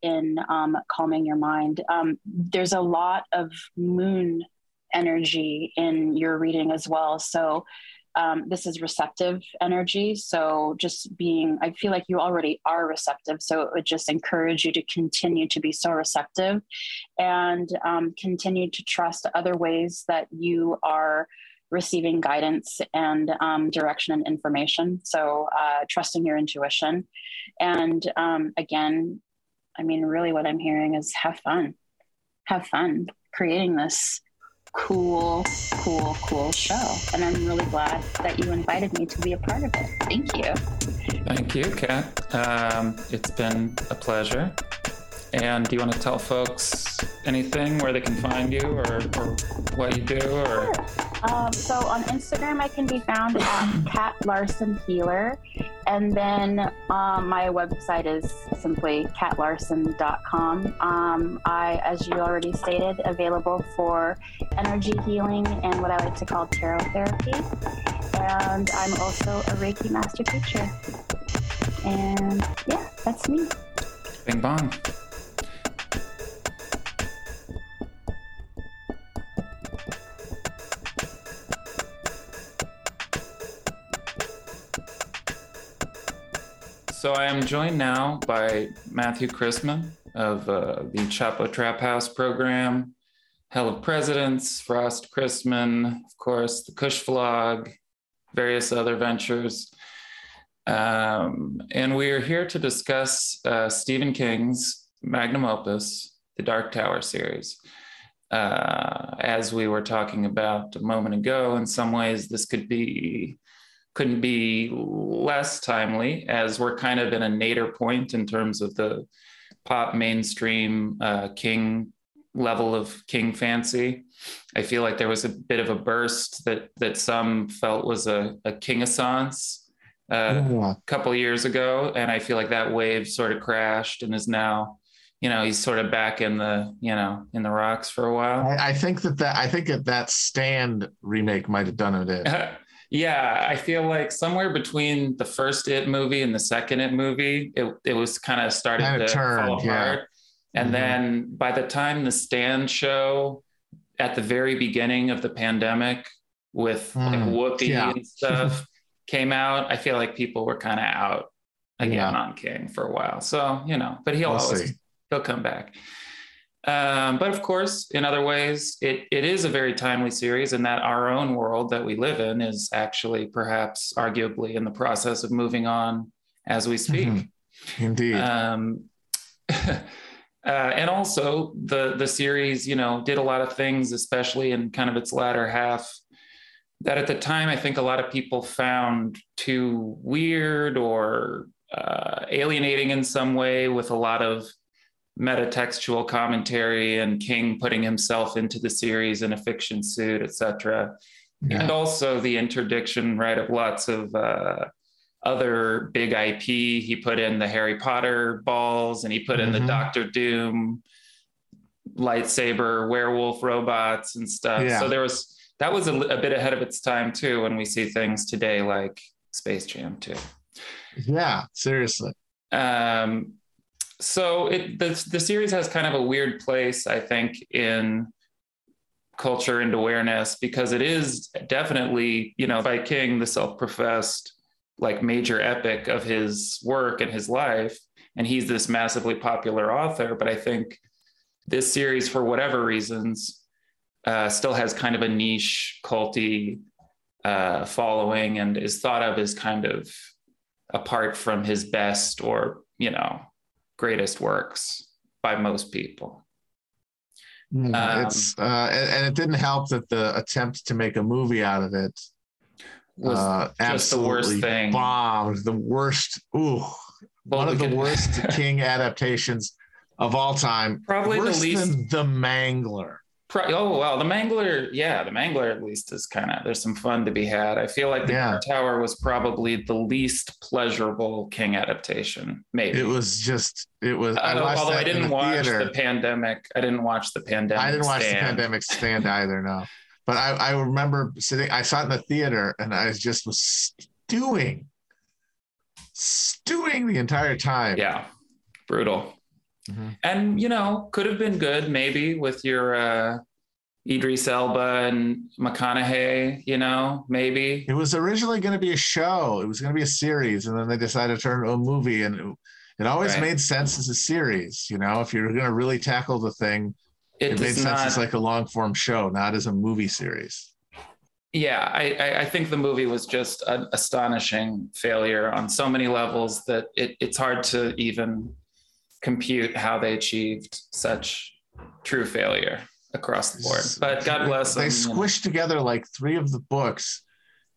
in um, calming your mind. Um, there's a lot of moon energy in your reading as well. So um, this is receptive energy. So just being, I feel like you already are receptive. So it would just encourage you to continue to be so receptive and um, continue to trust other ways that you are receiving guidance and um, direction and information. So uh, trusting your intuition. And um, again, I mean, really what I'm hearing is have fun. Have fun creating this cool, cool, cool show. And I'm really glad that you invited me to be a part of it. Thank you. Thank you, Kat. Um, it's been a pleasure. And do you want to tell folks anything where they can find you or, or what you do? Or um, so on Instagram, I can be found at Kat Larson Healer, and then um, my website is simply katlarson.com. Um, I, as you already stated, available for energy healing and what I like to call tarot therapy. And I'm also a Reiki master teacher. And yeah, that's me. Bing bong. So I am joined now by Matthew Christman of uh, the Chapo Trap House program, Hell of Presidents, Frost Christman, of course, the Cushvlog, various other ventures. Um, and we are here to discuss uh, Stephen King's magnum opus, the Dark Tower series. Uh, as we were talking about a moment ago, in some ways, this could be couldn't be less timely as we're kind of in a nadir point in terms of the pop mainstream uh, King level of King fancy. I feel like there was a bit of a burst that that some felt was a, a King essence uh, Yeah. a couple years ago, and I feel like that wave sort of crashed and is now, you know, he's sort of back in the, you know, in the rocks for a while. I, I think that that I think that that stand remake might have done it. yeah, I feel like somewhere between the first It movie and the second It movie, it it was kind of started Kinda to turned, fall yeah. apart. And Mhm. then by the time the Stand show at the very beginning of the pandemic with like Mm, Whoopi yeah. and stuff came out, I feel like people were kind of out again Yeah. on King for a while. So, you know, but he'll We'll always see. he'll come back. Um, but of course, in other ways, it, it is a very timely series, and that our own world that we live in is actually perhaps arguably in the process of moving on as we speak. Mhm. Indeed. Um, uh, and also, the the series, you know, did a lot of things, especially in kind of its latter half, that at the time I think a lot of people found too weird or uh, alienating in some way, with a lot of metatextual commentary and King putting himself into the series in a fiction suit, etc. Yeah. And also the interdiction, right, of lots of uh, other big IP. He put in the Harry Potter balls and he put in the Mhm. Doctor Doom lightsaber werewolf robots and stuff. Yeah. So there was that was a, a bit ahead of its time too when we see things today like Space Jam 2. yeah. Seriously. Um, so it the, the series has kind of a weird place, I think, in culture and awareness because it is definitely, you know, by King, the self-professed like major epic of his work and his life. And he's this massively popular author. But I think this series, for whatever reasons, uh, still has kind of a niche, culty uh, following and is thought of as kind of apart from his best or, you know, greatest works by most people. Mm, Um, it's uh, and, and it didn't help that the attempt to make a movie out of it Was uh, just the worst absolutely thing. bombed. The worst. Ooh, Well, one we of the could- worst King adaptations of all time. Probably the least than the Mangler. Oh well, the Mangler, yeah, the Mangler at least is kind of there's some fun to be had. I feel like the Yeah. Tower was probably the least pleasurable King adaptation. Maybe It was just. It was. I Uh, watched although I didn't the watch theater. the pandemic. I didn't watch the pandemic. I didn't watch the pandemic stand either. No, but I, I remember sitting. I saw it in the theater, and I just was stewing, stewing the entire time. Yeah, brutal. Mhm. And you know, could have been good maybe with your uh, Idris Elba and McConaughey. You know, maybe. It was originally going to be a show. It was going to be a series, and then they decided to turn it into a movie. And it, it always Right. made sense as a series. You know, if you're going to really tackle the thing, It, it, made sense not. as like a long form show, not as a movie series. yeah, I, I, I think the movie was just an astonishing failure on so many levels that it, it's hard to even compute how they achieved such true failure across the board. But God bless They them. you know. squished together like three of the books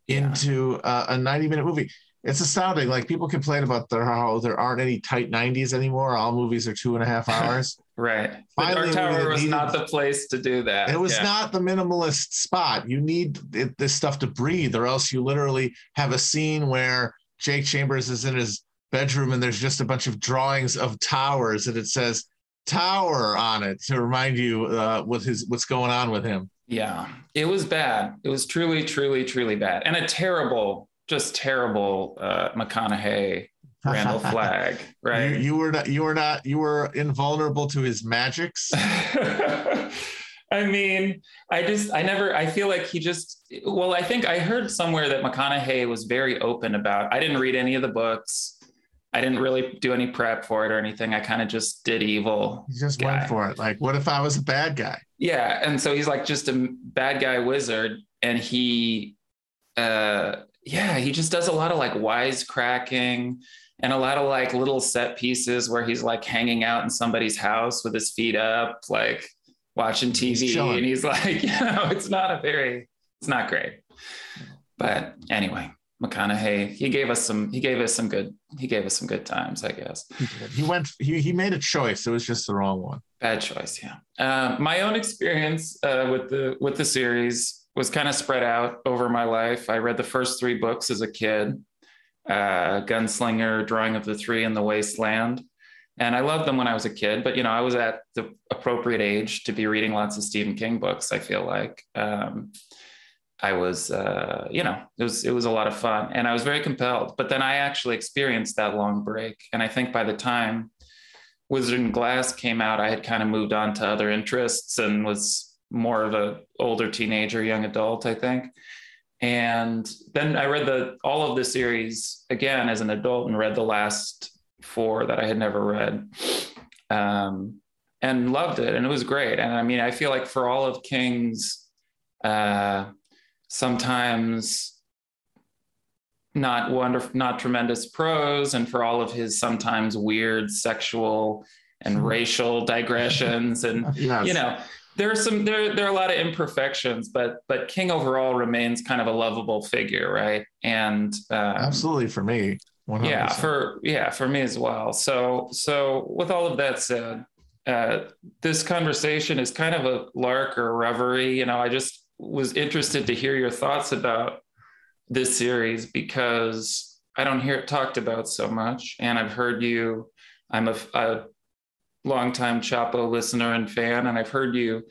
Yeah. into uh, a 90 minute movie. It's astounding. Like people complain about how there aren't any tight 90s anymore. All movies are two and a half hours. Right. The Dark Tower was needed- not the place to do that. It was Yeah. not the minimalist spot. You need it, this stuff to breathe, or else you literally have a scene where Jake Chambers is in his bedroom and there's just a bunch of drawings of towers and it says tower on it to remind you uh, what his what's going on with him. Yeah, it was bad. It was truly, truly, truly bad, and a terrible, just terrible uh, McConaughey Randall Flagg, You, right? you were not you were not you were invulnerable to his magics. I mean, I just, I never, I feel like he just, well, I think I heard somewhere that McConaughey was very open about. I didn't read any of the books. I didn't really do any prep for it or anything. I kind of just did evil. He just guy. went for it. Like, what if I was a bad guy? Yeah, and so he's like just a bad guy wizard, and he, uh, yeah, he just does a lot of like wisecracking and a lot of like little set pieces where he's like hanging out in somebody's house with his feet up, like watching TV, chilling. and he's like, you know, it's not a very, it's not great. But anyway, McConaughey, he gave us some, he gave us some good, he gave us some good times, I guess. He went. He, he made a choice. It was just the wrong one. Bad choice, yeah. Um, my own experience uh, with the with the series was kind of spread out over my life. I read the first three books as a kid, uh, Gunslinger, Drawing of the Three in the Wasteland. And I loved them when I was a kid, but you know, I was at the appropriate age to be reading lots of Stephen King books. I feel like um, I was, uh, you know, it was it was a lot of fun, and I was very compelled. But then I actually experienced that long break, and I think by the time Wizard and Glass came out, I had kind of moved on to other interests and was more of a older teenager, young adult, I think. And then I read the all of the series again as an adult and read the last four that I had never read. Um, and loved it and it was great. And I mean, I feel like for all of King's uh, sometimes not wonderful, not tremendous prose, and for all of his sometimes weird sexual and racial digressions, and yes. you know, there are some there there are a lot of imperfections, but but King overall remains kind of a lovable figure, right? And um, absolutely for me, 100%. yeah, for yeah for me as well. So so with all of that said, uh, this conversation is kind of a lark or a reverie. You know, I just was interested to hear your thoughts about this series because I don't hear it talked about so much. And I've heard you, I'm a, a longtime Chapo listener and fan, and I've heard you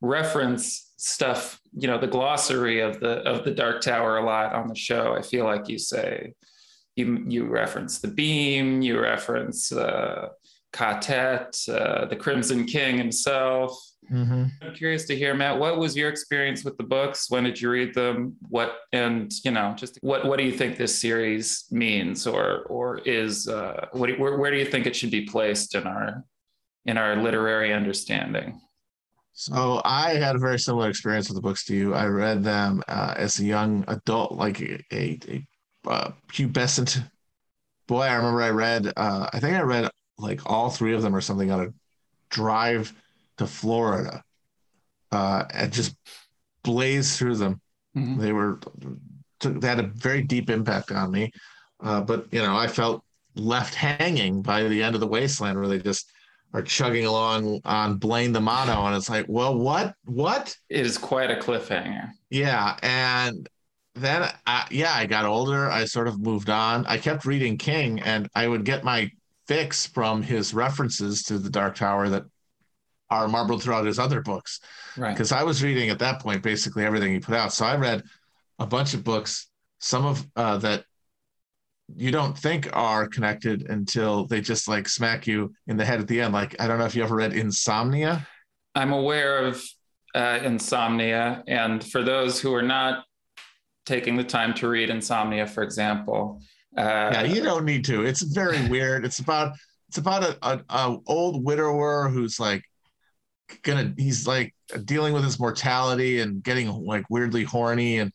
reference stuff, you know, the glossary of the of the Dark Tower a lot on the show. I feel like you say you you reference the beam, you reference uh, Katet, uh, the Crimson King himself. Mm-hmm. I'm curious to hear, Matt, what was your experience with the books? When did you read them? What and you know, just what what do you think this series means, or or is uh, what do, where, where do you think it should be placed in our in our literary understanding? So I had a very similar experience with the books to you. I read them uh, as a young adult, like a, a, a uh, pubescent boy. I remember I read, uh, I think I read like all three of them or something on a drive to Florida uh, and just blazed through them. Mm-hmm. They were they had a very deep impact on me. Uh, but you know, I felt left hanging by the end of the wasteland where they just are chugging along on Blaine the Mono, and it's like, well, what, what? It is quite a cliffhanger. Yeah, and then, I, yeah, I got older. I sort of moved on. I kept reading King, and I would get my fix from his references to the Dark Tower that are marbled throughout his other books. Right. Because I was reading at that point basically everything he put out. So I read a bunch of books, some of uh, that you don't think are connected until they just like smack you in the head at the end. Like I don't know if you ever read Insomnia. I'm aware of uh, Insomnia, and for those who are not taking the time to read Insomnia, for example, uh, yeah, you don't need to. It's very weird. It's about it's about a, a, a old widower who's like gonna he's like dealing with his mortality and getting like weirdly horny and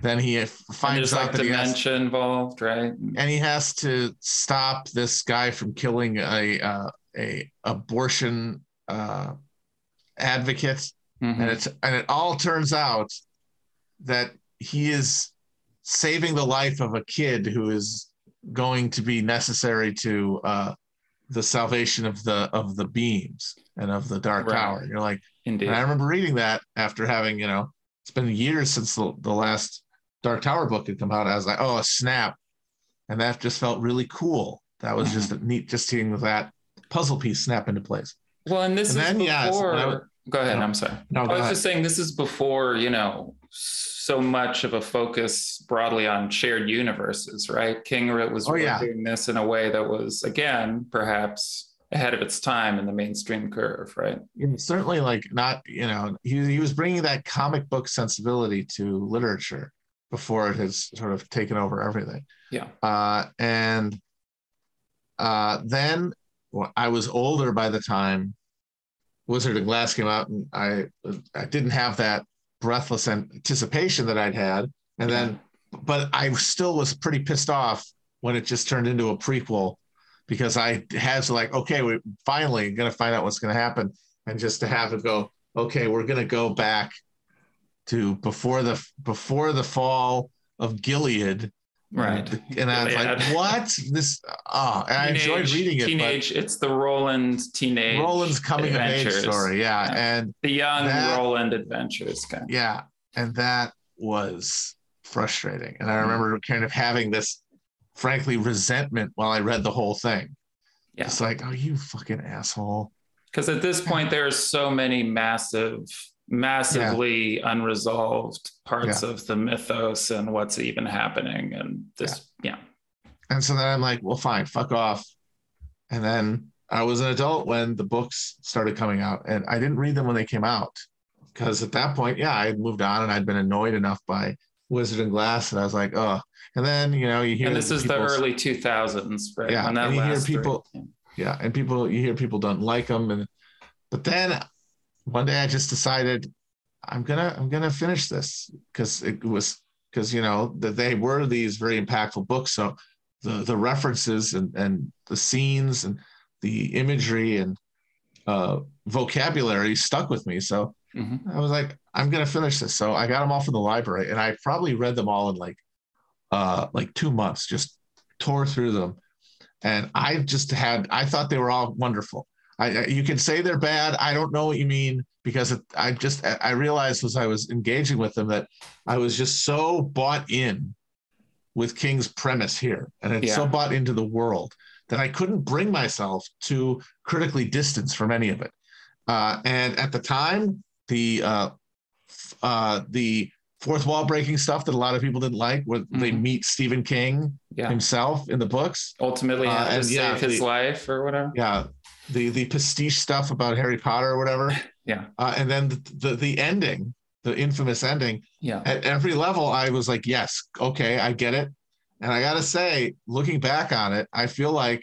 then he finds out like that dementia has, involved right? And he has to stop this guy from killing a uh, a abortion uh, advocate. Mm-hmm. and it's and it all turns out that he is saving the life of a kid who is going to be necessary to uh, the salvation of the of the beams and of the dark right. tower. You're like, Indeed. And I remember reading that after having, you know, it's been years since the, the last Dark Tower book had come out. I was like, oh, a snap. And that just felt really cool. That was just mm-hmm. a neat, just seeing that puzzle piece snap into place. Well, and this and is then, before. Yeah, go ahead. I'm sorry. No, I was ahead. just saying this is before, you know, so much of a focus broadly on shared universes, right? King was oh, yeah. doing this in a way that was, again, perhaps ahead of its time in the mainstream curve, right? Yeah, certainly, like not you know he he was bringing that comic book sensibility to literature before it has sort of taken over everything. Yeah, uh, and uh, then well, I was older by the time Wizard of Glass came out, and I I didn't have that breathless anticipation that I'd had, and then but I still was pretty pissed off when it just turned into a prequel because I had to like, okay, we're finally going to find out what's going to happen, and just to have it go, okay, we're going to go back to before the before the fall of Gilead. Right. And I was like, what? This oh, and teenage, I enjoyed reading it. Teenage, it's the Roland teenage Roland's coming adventures. of age story. Yeah. yeah. And the young that, Roland adventures kind of. Yeah. And that was frustrating. And I remember kind of having this frankly resentment while I read the whole thing. Yeah. It's like, oh, you fucking asshole. Because at this point, there are so many massive, massively unresolved parts Yeah. of the mythos and what's even happening. And this, yeah. And so then I'm like, well, fine, fuck off. And then I was an adult when the books started coming out, and I didn't read them when they came out because at that point, yeah, I had moved on and I'd been annoyed enough by Wizard and Glass, and I was like, oh. And then you know you hear And this is the early 2000s, right? Yeah, and you hear people- yeah. yeah and people you hear people don't like them and but then one day i just decided i'm gonna i'm gonna finish this because it was because you know that they were these very impactful books so the the references and and the scenes and the imagery and uh vocabulary stuck with me so Mhm. i was like i'm gonna finish this so i got them all from the library and i probably read them all in like uh like two months just tore through them and I just had I thought they were all wonderful. I you can say they're bad. I don't know what you mean because it, I just I realized as I was engaging with them that I was just so bought in with King's premise here, and it's so bought into the world that I couldn't bring myself to critically distance from any of it. Uh, and at the time, the uh, uh, the fourth wall breaking stuff that a lot of people didn't like, where they Mhm. meet Stephen King Yeah. himself in the books Ultimately, Uh, had to and save yeah, his the- life or whatever. yeah the the pastiche stuff about harry potter or whatever Yeah. uh, and then the, the the ending the infamous ending Yeah. at every level i was like yes okay i get it and i gotta say looking back on it i feel like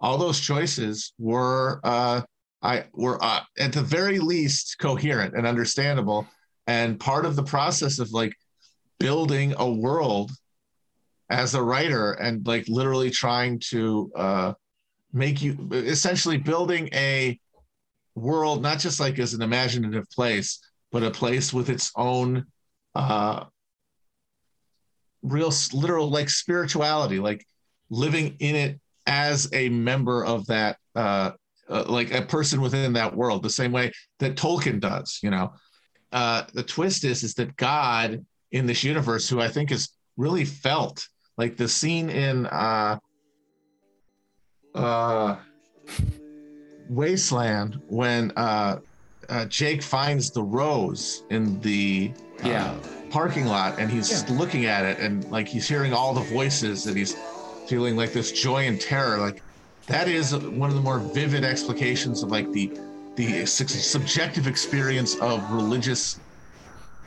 all those choices were uh i were uh, at the very least coherent and understandable and part of the process of like building a world as a writer and like literally trying to uh make you essentially building a world not just like as an imaginative place but a place with its own uh real literal like spirituality like living in it as a member of that uh, uh like a person within that world the same way that Tolkien does you know uh the twist is is that god in this universe who i think is really felt like the scene in uh uh wasteland when uh, uh jake finds the rose in the uh, Yeah. parking lot and he's looking at it and like he's hearing all the voices and he's feeling like this joy and terror like that is one of the more vivid explications of like the the su- subjective experience of religious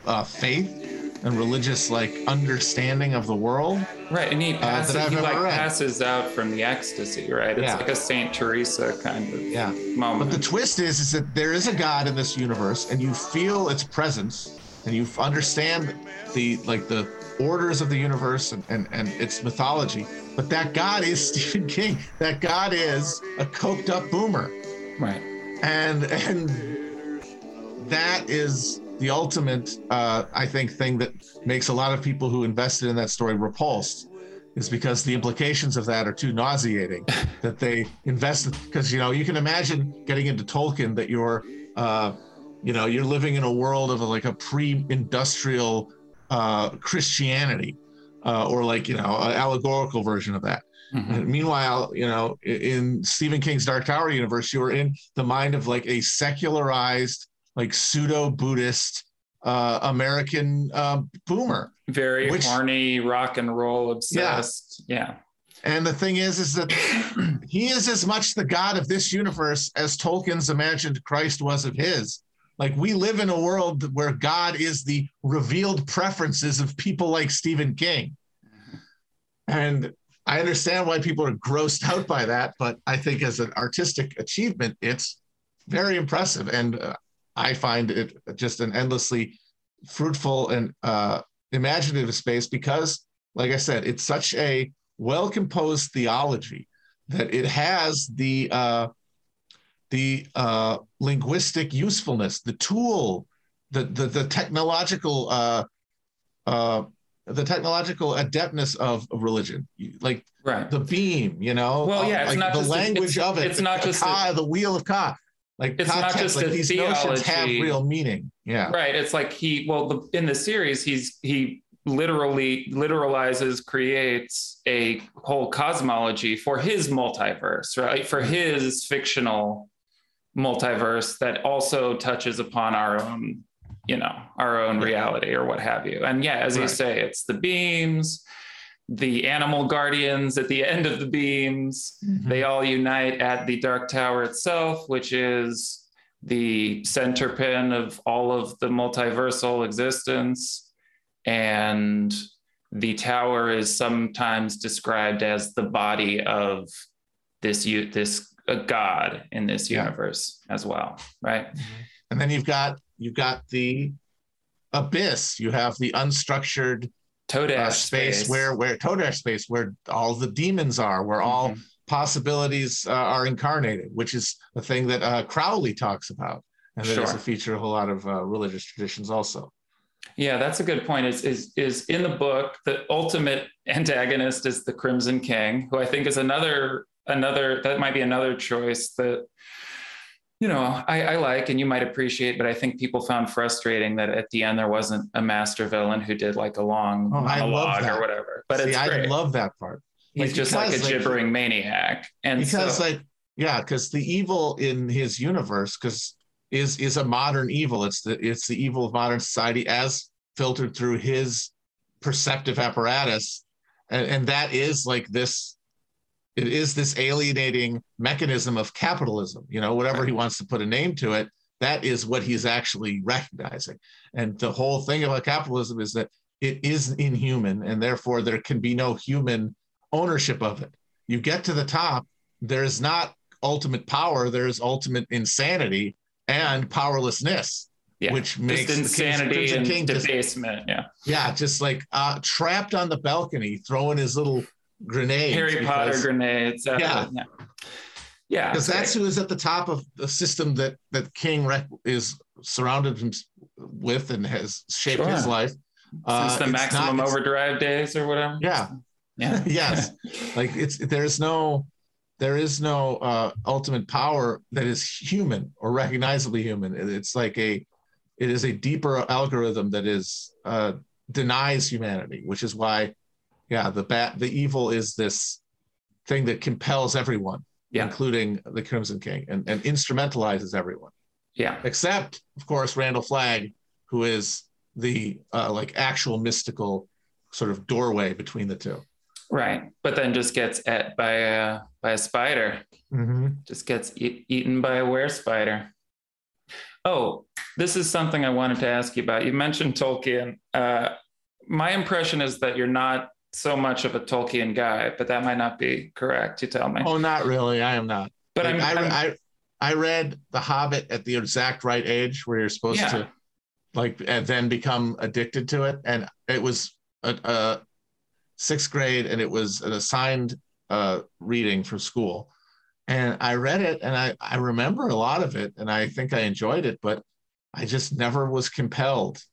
uh, faith and religious like understanding of the world Right. And he passes, I've he like read. passes out from the ecstasy, right? It's Yeah. like a Saint Teresa kind of yeah moment. But the twist is, is that there is a God in this universe, and you feel its presence, and you understand the like the orders of the universe and, and, and its mythology. But that God is Stephen King. That God is a coked up boomer, right. And and that is the ultimate, uh, I think, thing that makes a lot of people who invested in that story repulsed. Is because the implications of that are too nauseating that they invested. Because you know you can imagine getting into Tolkien that you're, uh, you know, you're living in a world of like a pre-industrial uh, Christianity, uh, or like you know, an allegorical version of that. Mhm. Meanwhile, you know, in Stephen King's Dark Tower universe, you are in the mind of like a secularized, like pseudo Buddhist uh, American uh, boomer. Very Which- horny, rock and roll obsessed. Yeah. Yeah. And the thing is, is that he is as much the god of this universe as Tolkien's imagined Christ was of his. Like we live in a world where God is the revealed preferences of people like Stephen King. And I understand why people are grossed out by that, but I think as an artistic achievement, it's very impressive. And uh, I find it just an endlessly fruitful and uh, imaginative space because, like I said, it's such a well composed theology that it has the uh, the uh, linguistic usefulness, the tool, the the, the technological uh, uh, the technological adeptness of, of religion, like Right. the beam, you know. Well, yeah, it's like not the just a- language it's- of it. it's not just a- the wheel of Ka. Like It's not just like a these notions have real meaning. Yeah. Right. It's like he, well, the, in the series, he's, he literally literalizes creates a whole cosmology for his multiverse right for his fictional multiverse that also touches upon our own you know our own reality or what have you and yeah as right. you say it's the beams the animal guardians at the end of the beams mm-hmm. they all unite at the dark tower itself which is the center pin of all of the multiversal existence and the tower is sometimes described as the body of this this uh, god in this universe yeah. as well right mm-hmm. and then you've got you've got the abyss you have the unstructured Todash uh, space, space, where where Todash space where all the demons are where mm-hmm. all possibilities uh, are incarnated which is a thing that uh, crowley talks about and that sure. is a feature of a lot of uh, religious traditions also yeah, that's a good point. Is is is in the book the ultimate antagonist is the Crimson King, who I think is another another that might be another choice that you know I, I like and you might appreciate, but I think people found frustrating that at the end there wasn't a master villain who did like a long oh, monologue or whatever. But See, it's great. I love that part. He's like, just like a gibbering like, maniac, and because so, like yeah, because the evil in his universe, because is is a modern evil. It's the it's the evil of modern society as filtered through his perceptive apparatus, and, and that is like this. It is this alienating mechanism of capitalism. You know, whatever he wants to put a name to it, that is what he's actually recognizing. And the whole thing about capitalism is that it is inhuman, and therefore there can be no human ownership of it. You get to the top, there's not ultimate power, there's ultimate insanity and powerlessness. Yeah. Which makes just insanity the King, and debasement. Yeah. Yeah. Just like uh, trapped on the balcony, throwing his little grenades. Harry because, Potter grenades. Uh, yeah. Yeah. Yeah, because that's who is at the top of the system that that King is surrounded with and has shaped sure. his life since uh, the maximum not, overdrive days or whatever. Yeah, yeah, yes. like it's there's no there is no uh, ultimate power that is human or recognizably human. It's like a, it is a deeper algorithm that is uh, denies humanity, which is why, yeah, the bat, the evil is this thing that compels everyone, yeah. including the Crimson King, and, and instrumentalizes everyone. Yeah, except of course Randall Flagg, who is the uh, like actual mystical sort of doorway between the two. Right, but then just gets at by a by a spider. Mm-hmm. Just gets e- eaten by a were spider. Oh, this is something I wanted to ask you about. You mentioned Tolkien. Uh, my impression is that you're not so much of a Tolkien guy, but that might not be correct. You tell me. Oh, not really. I am not. But like, I'm, I, I'm, I, I read The Hobbit at the exact right age where you're supposed yeah. to like and then become addicted to it, and it was a, a sixth grade, and it was an assigned uh, reading for school. And I read it, and I, I remember a lot of it, and I think I enjoyed it, but I just never was compelled.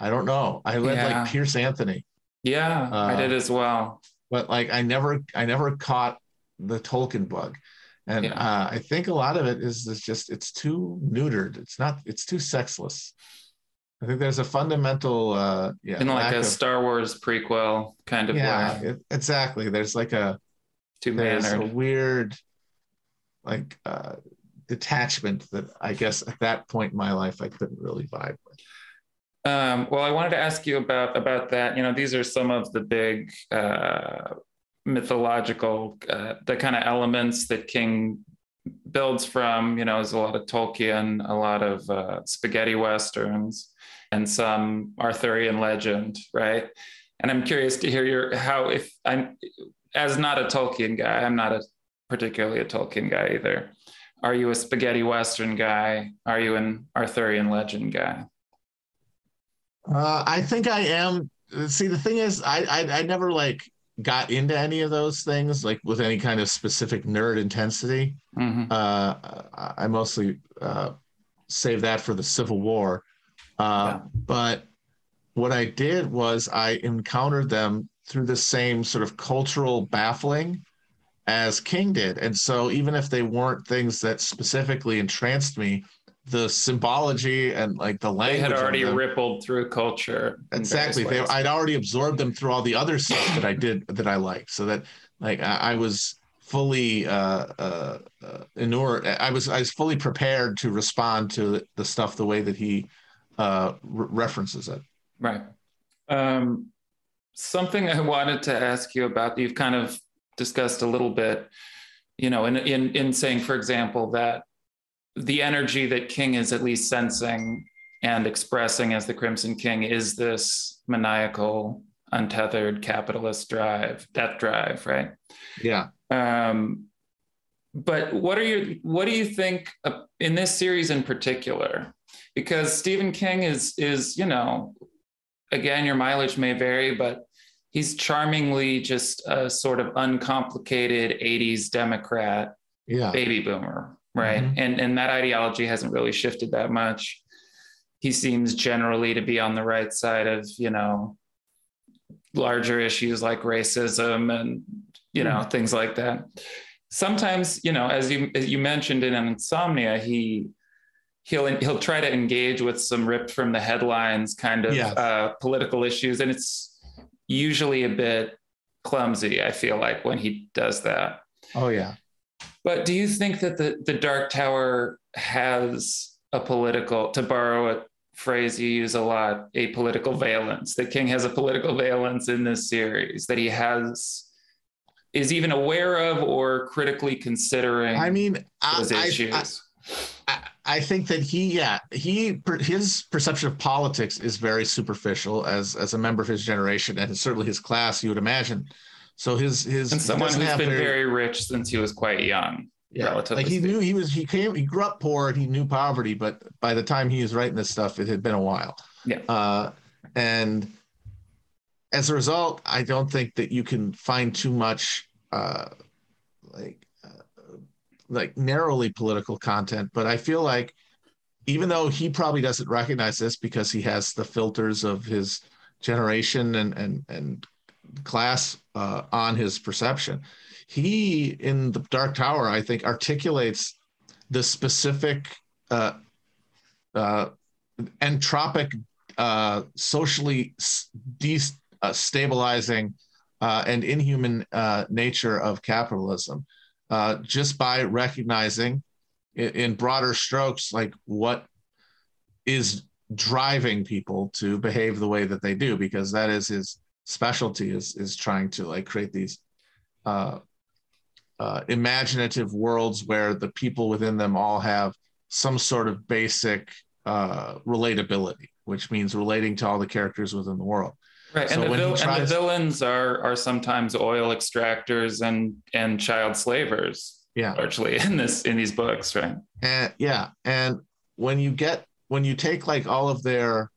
I don't know. I read yeah. like Piers Anthony. Yeah, uh, I did as well. But like, I never, I never caught the Tolkien bug, and yeah. uh, I think a lot of it is, is just it's too neutered. It's not. It's too sexless. I think there's a fundamental, uh, yeah, in like a of, Star Wars prequel kind of yeah. It, exactly. There's like a too there's a weird, like, uh, detachment that I guess at that point in my life I couldn't really vibe with. Um, well, I wanted to ask you about about that. You know, these are some of the big uh, mythological, uh, the kind of elements that King builds from. You know, there's a lot of Tolkien, a lot of uh, spaghetti westerns and some Arthurian legend, right? And I'm curious to hear your how if I'm as not a Tolkien guy, I'm not a particularly a Tolkien guy either. Are you a spaghetti western guy? Are you an Arthurian legend guy? Uh, I think I am. See, the thing is, I, I I never like got into any of those things like with any kind of specific nerd intensity. Mm-hmm. Uh, I mostly uh, save that for the Civil War. Uh, yeah. But what I did was I encountered them through the same sort of cultural baffling as King did. And so even if they weren't things that specifically entranced me, the symbology and like the They language. had already rippled through culture. exactly they, i'd already absorbed them through all the other stuff that i did that i liked so that like i, I was fully uh uh, uh inured i was i was fully prepared to respond to the stuff the way that he uh re- references it Right. Um, something I wanted to ask you about, you've kind of discussed a little bit, you know, in, in, in saying, for example, that the energy that King is at least sensing and expressing as the Crimson King is this maniacal, untethered capitalist drive, death drive, right? yeah Um, but what are your what do you think uh, in this series in particular? Because Stephen King is is you know, again, your mileage may vary, but he's charmingly just a sort of uncomplicated '80s Democrat yeah baby boomer, right? Mhm. And and that ideology hasn't really shifted that much. He seems generally to be on the right side of you know larger issues like racism and you know things like that. Sometimes you know, as you as you mentioned in Insomnia, he he'll he'll try to engage with some ripped from the headlines kind of uh, political issues, and it's usually a bit clumsy. I feel like when he does that. oh yeah But do you think that the, the Dark Tower has a political, to borrow a phrase you use a lot, a political valence? That King has a political valence in this series, that he has, is even aware of or critically considering i mean I, those I, issues? I, I, I think that he, yeah, he his perception of politics is very superficial as as a member of his generation and certainly his class. You would imagine. So his his and someone who's been very- very rich since he was quite young. yeah, like he speaking. knew he was he came he grew up poor and he knew poverty, but by the time he was writing this stuff, it had been a while. Yeah. Uh, and as a result, I don't think that you can find too much uh, like uh, like narrowly political content. But I feel like even though he probably doesn't recognize this because he has the filters of his generation and and and class uh, on his perception, he in the Dark Tower, I think, articulates the specific uh, uh, entropic, uh, socially destabilizing uh, and inhuman uh, nature of capitalism, uh, just by recognizing in, in broader strokes like what is driving people to behave the way that they do, because that is his specialty is is trying to like create these uh, uh, imaginative worlds where the people within them all have some sort of basic uh, relatability, which means relating to all the characters within the world. Right, So and, the vil- and the villains are are sometimes oil extractors and and child slavers, Yeah. largely in this in these books, right? And yeah, and when you get when you take like all of their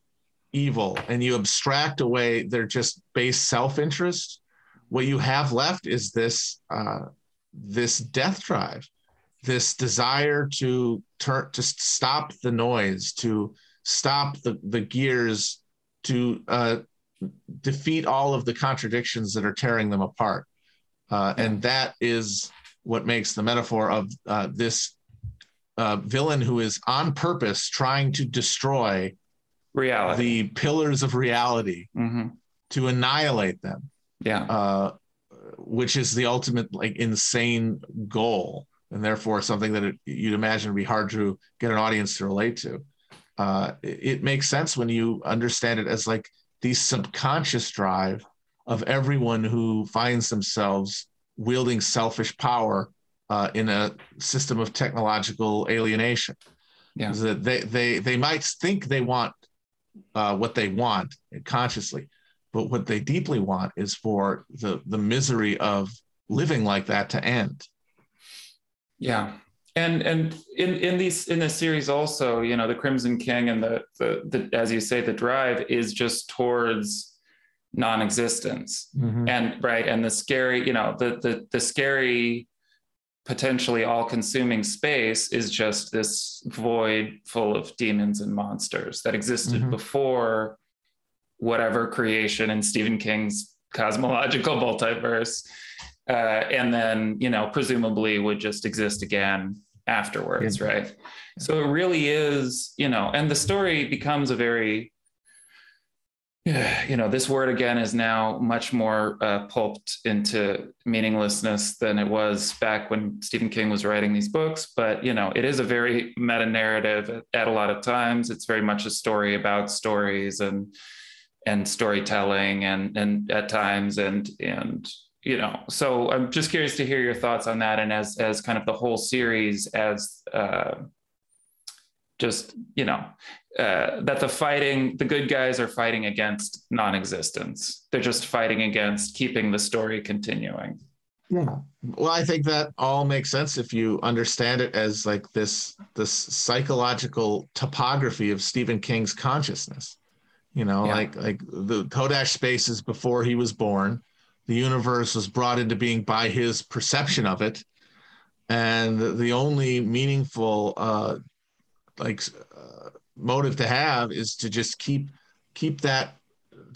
evil and you abstract away their just base self-interest, what you have left is this uh, this death drive, this desire to turn to stop the noise, to stop the the gears, to uh, defeat all of the contradictions that are tearing them apart, uh, and that is what makes the metaphor of uh, this uh, villain who is on purpose trying to destroy Reality. the pillars of reality hmm to annihilate them, Yeah. uh, which is the ultimate like insane goal, and therefore something that it, you'd imagine would be hard to get an audience to relate to. Uh, it, it makes sense when you understand it as like the subconscious drive of everyone who finds themselves wielding selfish power uh, in a system of technological alienation. Yeah. That they they they might think they want uh, what they want consciously, but what they deeply want is for the the misery of living like that to end. Yeah. And and in in these in this series also, you know, the Crimson King and the the, the as you say, the drive is just towards non-existence. And right, and the scary, you know, the the the scary potentially all-consuming space is just this void full of demons and monsters that existed Mhm. before whatever creation in Stephen King's cosmological multiverse uh, and then you know presumably would just exist again afterwards, right? So it really is, you know, and the story becomes a very you know, this word again is now much more uh, pulped into meaninglessness than it was back when Stephen King was writing these books. But, you know, it is a very meta narrative at, a lot of times. It's very much a story about stories and, and storytelling and, and at times and, and, you know, so I'm just curious to hear your thoughts on that. And as, as kind of the whole series as, uh, just you know uh, that the fighting the good guys are fighting against non-existence. They're just fighting against keeping the story continuing. Yeah. Well i think that all makes sense if you understand it as like this this psychological topography of stephen king's consciousness. You know yeah. like like the todash spaces before he was born. The universe was brought into being by his perception of it. And the only meaningful uh, like uh, motive to have is to just keep keep that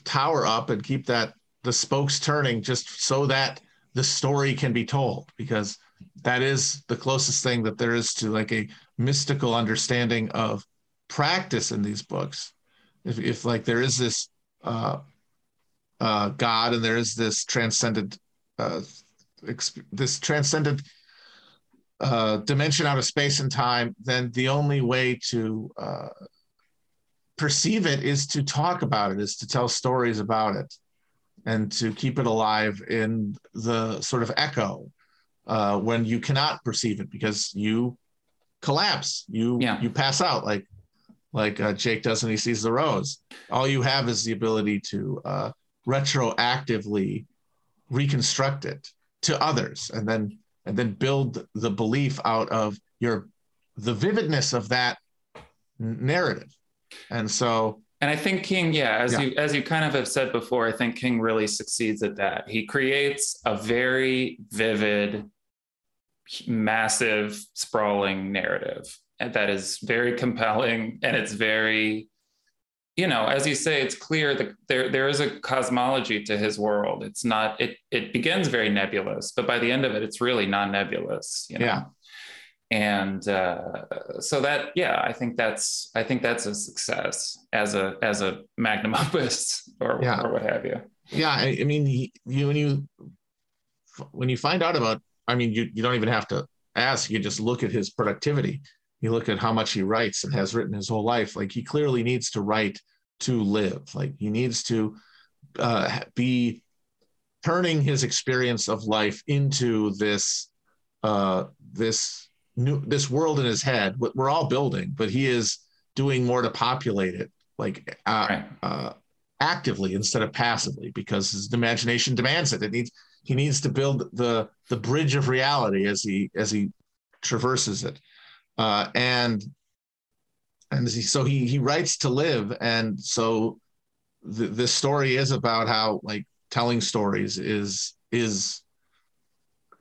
tower up and keep that the spokes turning just so that the story can be told because that is the closest thing that there is to like a mystical understanding of practice in these books. If, if like there is this uh, uh, god and there is this transcendent uh, exp- this transcendent uh, dimension out of space and time, then the only way to uh, perceive it is to talk about it, is to tell stories about it, and to keep it alive in the sort of echo uh, when you cannot perceive it because you collapse, you yeah. you pass out like like uh, Jake does when he sees the rose. All you have is the ability to uh, retroactively reconstruct it to others, and then and then build the belief out of your the vividness of that narrative and so and i think king yeah as yeah. you as you kind of have said before i think king really succeeds at that he creates a very vivid massive sprawling narrative that is very compelling and it's very you know, as you say, it's clear that there there is a cosmology to his world. It's not it it begins very nebulous, but by the end of it, it's really non-nebulous. You know? Yeah. And uh, so that yeah, I think that's I think that's a success as a as a magnum opus or yeah. or what have you. Yeah, I, I mean, you when you when you find out about, I mean, you you don't even have to ask. You just look at his productivity you look at how much he writes and has written his whole life like he clearly needs to write to live. Like he needs to uh, be turning his experience of life into this uh, this new this world in his head. What we're all building but he is doing more to populate it like uh, right. uh, actively instead of passively because his imagination demands it. It needs he needs to build the the bridge of reality as he as he traverses it uh, and and so he he writes to live, and so the, this story is about how like telling stories is is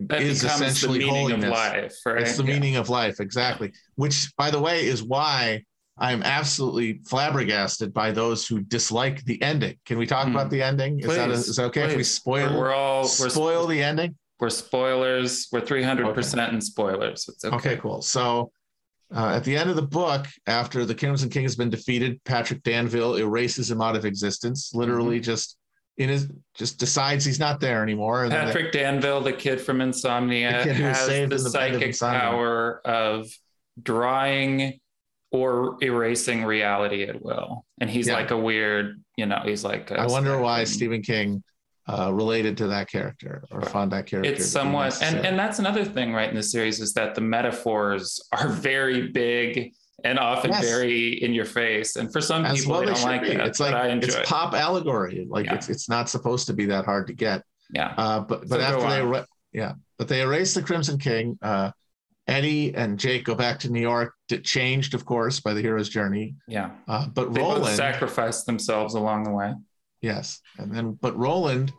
that is essentially the meaning holiness. of life. Right? It's the yeah. meaning of life, exactly. Which, by the way, is why I'm absolutely flabbergasted by those who dislike the ending. Can we talk mm. about the ending? Is please, that, a, is that okay please. if we spoil? We're all spoil we're, the ending. We're spoilers. We're 300 okay. percent in spoilers. It's okay. Okay, cool. So uh, at the end of the book, after the Crimson King has been defeated, Patrick Danville erases him out of existence. Literally, mm-hmm. just in his just decides he's not there anymore. Patrick Danville, the kid from Insomnia, kid has the, the psychic power of drawing or erasing reality at will. And he's yeah. like a weird, you know, he's like. I wonder why Stephen King uh, related to that character or found that character. It's somewhat, and and that's another thing, right? In the series is that the metaphors are very big and often yes. very in your face. And for some As people, well they don't like be. that. It's like it's it. pop allegory. Like yeah. it's it's not supposed to be that hard to get. Yeah. Uh, but but so after they yeah, but they erased the Crimson King. Uh, Eddie and Jake go back to New York. It Changed, of course, by the hero's journey. Yeah. Uh, but they Roland sacrificed themselves along the way. Yes. And then, but Roland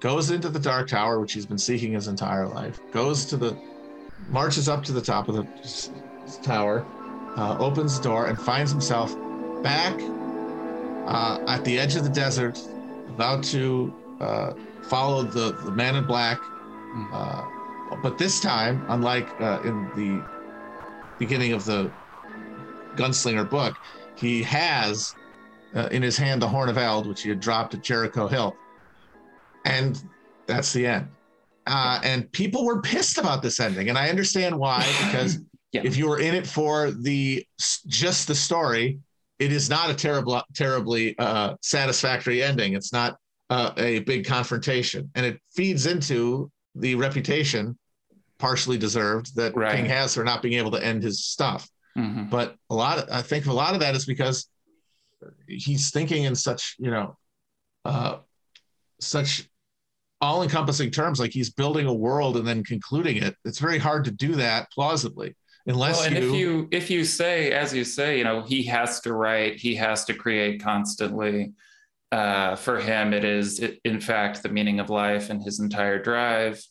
goes into the Dark Tower, which he's been seeking his entire life, goes to the, marches up to the top of the tower, uh, opens the door, and finds himself back uh, at the edge of the desert, about to uh, follow the, the man in black. Hmm. Uh, but this time, unlike uh, in the beginning of the Gunslinger book, he has uh, in his hand the Horn of Eld, which he had dropped at Jericho Hill, and that's the end. Uh, and people were pissed about this ending, and I understand why. Because Yeah. if you were in it for the just the story, it is not a terrible, terribly uh, satisfactory ending. It's not uh, a big confrontation, and it feeds into the reputation, partially deserved, that Right. King has for not being able to end his stuff. Mhm. But a lot, of, I think, a lot of that is because he's thinking in such, you know, uh, such all-encompassing terms. Like he's building a world and then concluding it. It's very hard to do that plausibly, unless Well, and you, if you if you say, as you say, you know, he has to write, he has to create constantly. Uh, for him, it is, it, in fact, the meaning of life and his entire drive.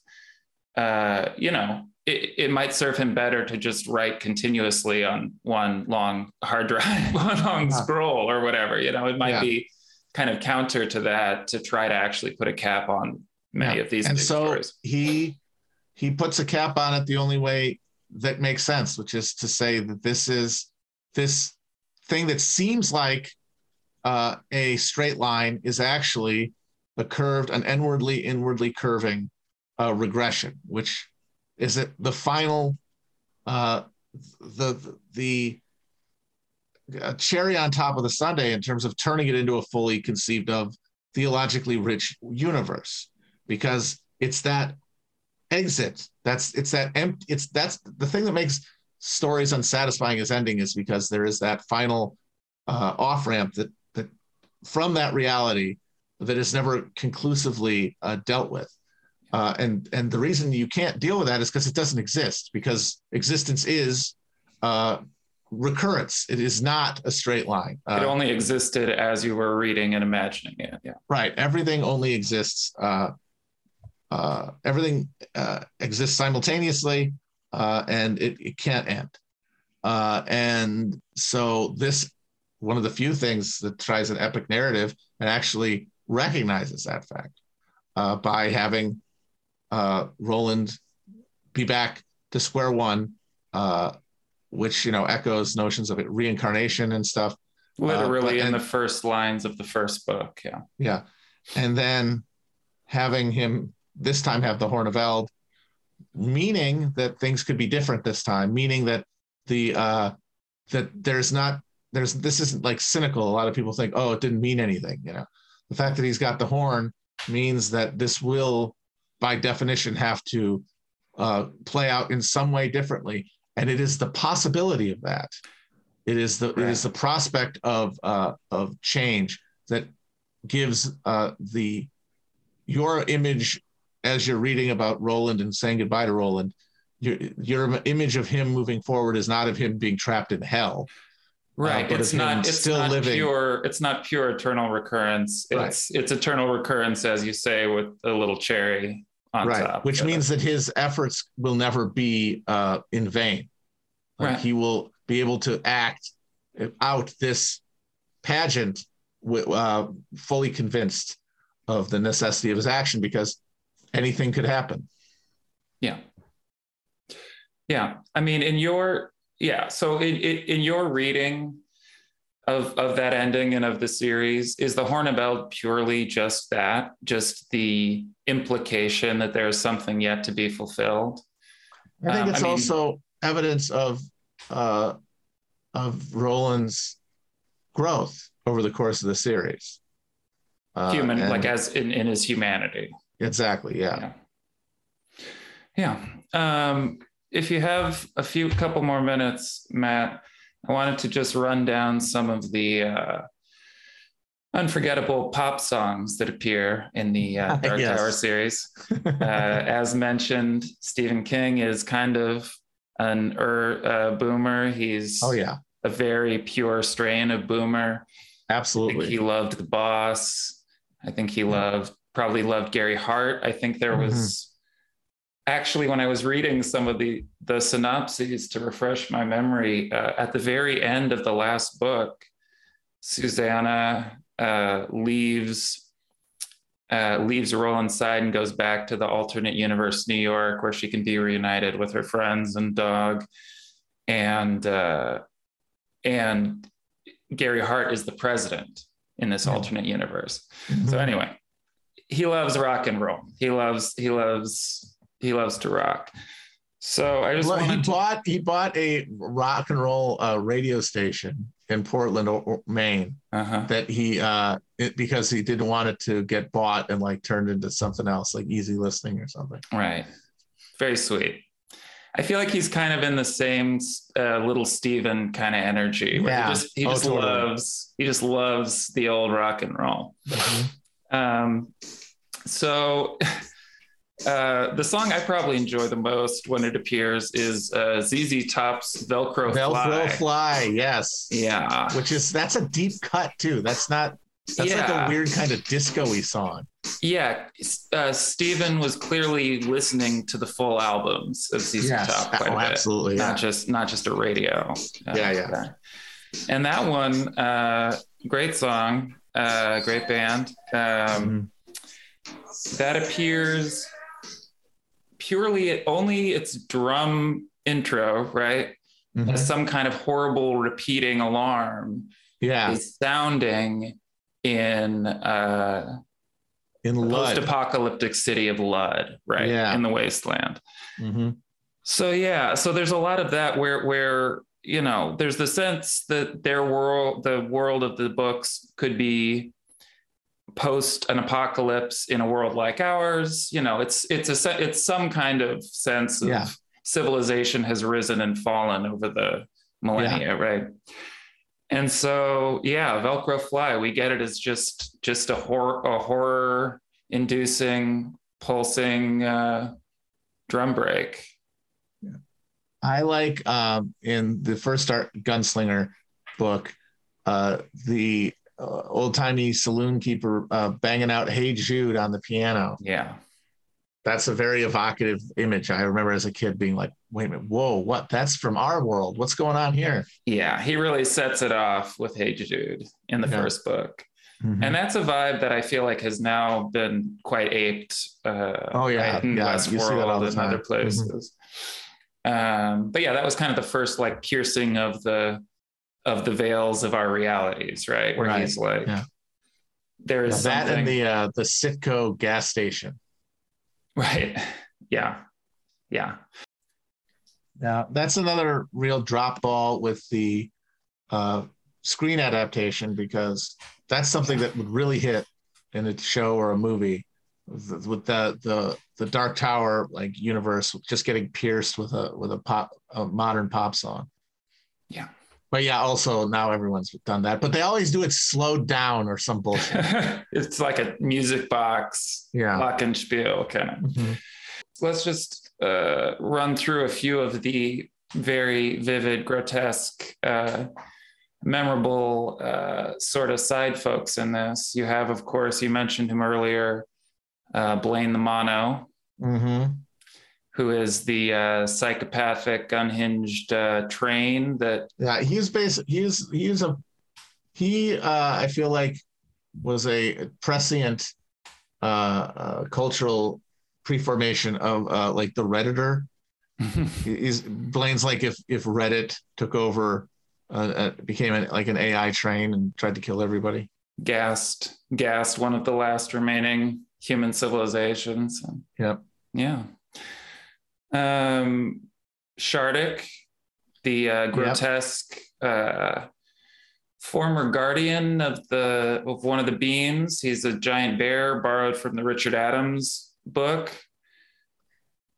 Uh, you know, it, it might serve him better to just write continuously on one long hard drive, one long Yeah. scroll, or whatever. You know, it might Yeah. be kind of counter to that to try to actually put a cap on many Yeah. of these and so stories. he he puts a cap on it the only way that makes sense, which is to say that this is this thing that seems like uh, a straight line is actually a curved, an inwardly inwardly curving uh, regression, which is it the final uh, the the uh, cherry on top of the sundae in terms of turning it into a fully conceived of theologically rich universe? Because it's that exit that's it's that empty it's that's the thing that makes stories unsatisfying as ending is because there is that final uh, off ramp that that from that reality that is never conclusively uh, dealt with uh, and and the reason you can't deal with that is because it doesn't exist because existence is uh, recurrence it is not a straight line it Uh, only existed as you were reading and imagining it. Yeah. Right. Everything only exists. Uh, uh, everything uh, exists simultaneously, uh, and it, it can't end. Uh, and so this one of the few things that tries an epic narrative and actually recognizes that fact uh, by having uh, Roland be back to square one, uh, which you know echoes notions of it, reincarnation and stuff. Literally but- in and- the first lines of the first book. Yeah. Yeah. And then having him this time have the Horn of Eld, meaning that things could be different this time, meaning that the uh that there's not there's this isn't like cynical. A lot of people think, oh, it didn't mean anything, you know. The fact that he's got the horn means that this will by definition have to uh play out in some way differently. And it is the possibility of that. It is the it is the prospect of uh of change that gives uh, the your image as you're reading about Roland and saying goodbye to Roland. Your, your image of him moving forward is not of him being trapped in hell. Right. but it's not it's still not living. pure it's not pure eternal recurrence. Right. It's it's eternal recurrence, as you say, with a little cherry on right. top. Which means that his efforts will never be uh, in vain. Like Right. He will be able to act out this pageant uh, fully convinced of the necessity of his action because anything could happen. Yeah. Yeah. I mean, in your yeah, so in, in, in your reading of of that ending and of the series, is the Horn of Eld purely just that, just the implication that there is something yet to be fulfilled? I think Um, it's I mean- also evidence of uh, of Roland's growth over the course of the series. Uh, Human, and- like as in, in his humanity. exactly, yeah. Yeah. Yeah. Um, if you have a few couple more minutes, Matt, I wanted to just run down some of the uh, unforgettable pop songs that appear in the uh, Dark Yes. Tower series. Uh, as mentioned, Stephen King is kind of an er, uh, boomer. He's oh yeah, a very pure strain of boomer. I think absolutely. he loved the boss. I think he loved probably loved Gary Hart. I think there Mm-hmm. was actually when I was reading some of the the synopses to refresh my memory uh, at the very end of the last book, Susanna uh, leaves uh, leaves Roland's side and goes back to the alternate universe New York where she can be reunited with her friends and dog. and uh, and Gary Hart is the president in this Yeah. alternate universe. Mhm. So anyway, he loves rock and roll. He loves he loves he loves to rock. So I just Well, he to, bought he bought a rock and roll uh, radio station in Portland, Maine, uh-huh. that he uh it, because he didn't want it to get bought and like turned into something else, like easy listening or something. Right. Very sweet. I feel like he's kind of in the same uh, little Steven kind of energy. Where Yeah. He just he Oh, just totally. loves he just loves the old rock and roll. Um, so uh, the song I probably enjoy the most when it appears is uh, ZZ Top's Velcro, Velcro Fly. fly, yes. Yeah. Which is that's a deep cut too. That's not that's like a weird kind of disco-y song. Yeah. Uh, Stephen was clearly listening to the full albums of ZZ Top quite oh, a bit. absolutely. not Yeah. just not just a radio. uh, Yeah, yeah. And that one, uh, great song, uh, great band. Um, Mhm. That appears purely only its drum intro, right? Mhm. Some kind of horrible repeating alarm Yeah, is sounding in uh, in Lud. post-apocalyptic city of Lud, right? Yeah. In the wasteland. Mhm. So yeah, so there's a lot of that where where you know there's the sense that their world, the world of the books, could be post an apocalypse in a world like ours. You know, it's it's a it's some kind of sense of Yeah. civilization has risen and fallen over the millennia, right? And so yeah, Velcro Fly, we get it as just just a horror a horror inducing pulsing uh, drum break. I like um, in the first Art Gunslinger book, uh, the uh, old timey saloon keeper uh, banging out "Hey Jude" on the piano. Yeah. That's a very evocative image. I remember as a kid being like, "Wait a minute, whoa, what? That's from our world. What's going on here?" Yeah, he really sets it off with Hey Jude in the Yeah. first book. Mhm. And that's a vibe that I feel like has now been quite aped. Uh, Oh, yeah. right, in Yeah, you see that all Westworld and time. Mm-hmm. other places. Um, but yeah, that was kind of the first like piercing of the of the veils of our realities, right? Where Right, he's like, yeah. there is that something, and the uh, the Citgo gas station. right? Yeah, yeah, Now that's another real drop ball with the uh, screen adaptation because that's something that would really hit in a show or a movie with with the the the Dark Tower like universe just getting pierced with a with a pop a modern pop song. yeah. But yeah, also now everyone's done that, but they always do it slowed down or some bullshit. it's like a music box, Yeah. glockenspiel kind of. Mhm. let's just uh, run through a few of the very vivid, grotesque, uh, memorable uh, sort of side folks in this. You have, of course, you mentioned him earlier, uh, Blaine the Mono, Mhm. Who is the uh, psychopathic, unhinged uh, train that. Yeah, he's basic. He's he's a he. Uh, I feel like was a prescient uh, uh, cultural preformation of uh, like the redditor. He- He's Blaine's like if if Reddit took over, uh, uh, became an, like an AI train and tried to kill everybody. gassed gassed one of the last remaining human civilizations Yep. yeah um shardik the uh, grotesque uh former guardian of the of one of the beams he's a giant bear borrowed from the richard adams book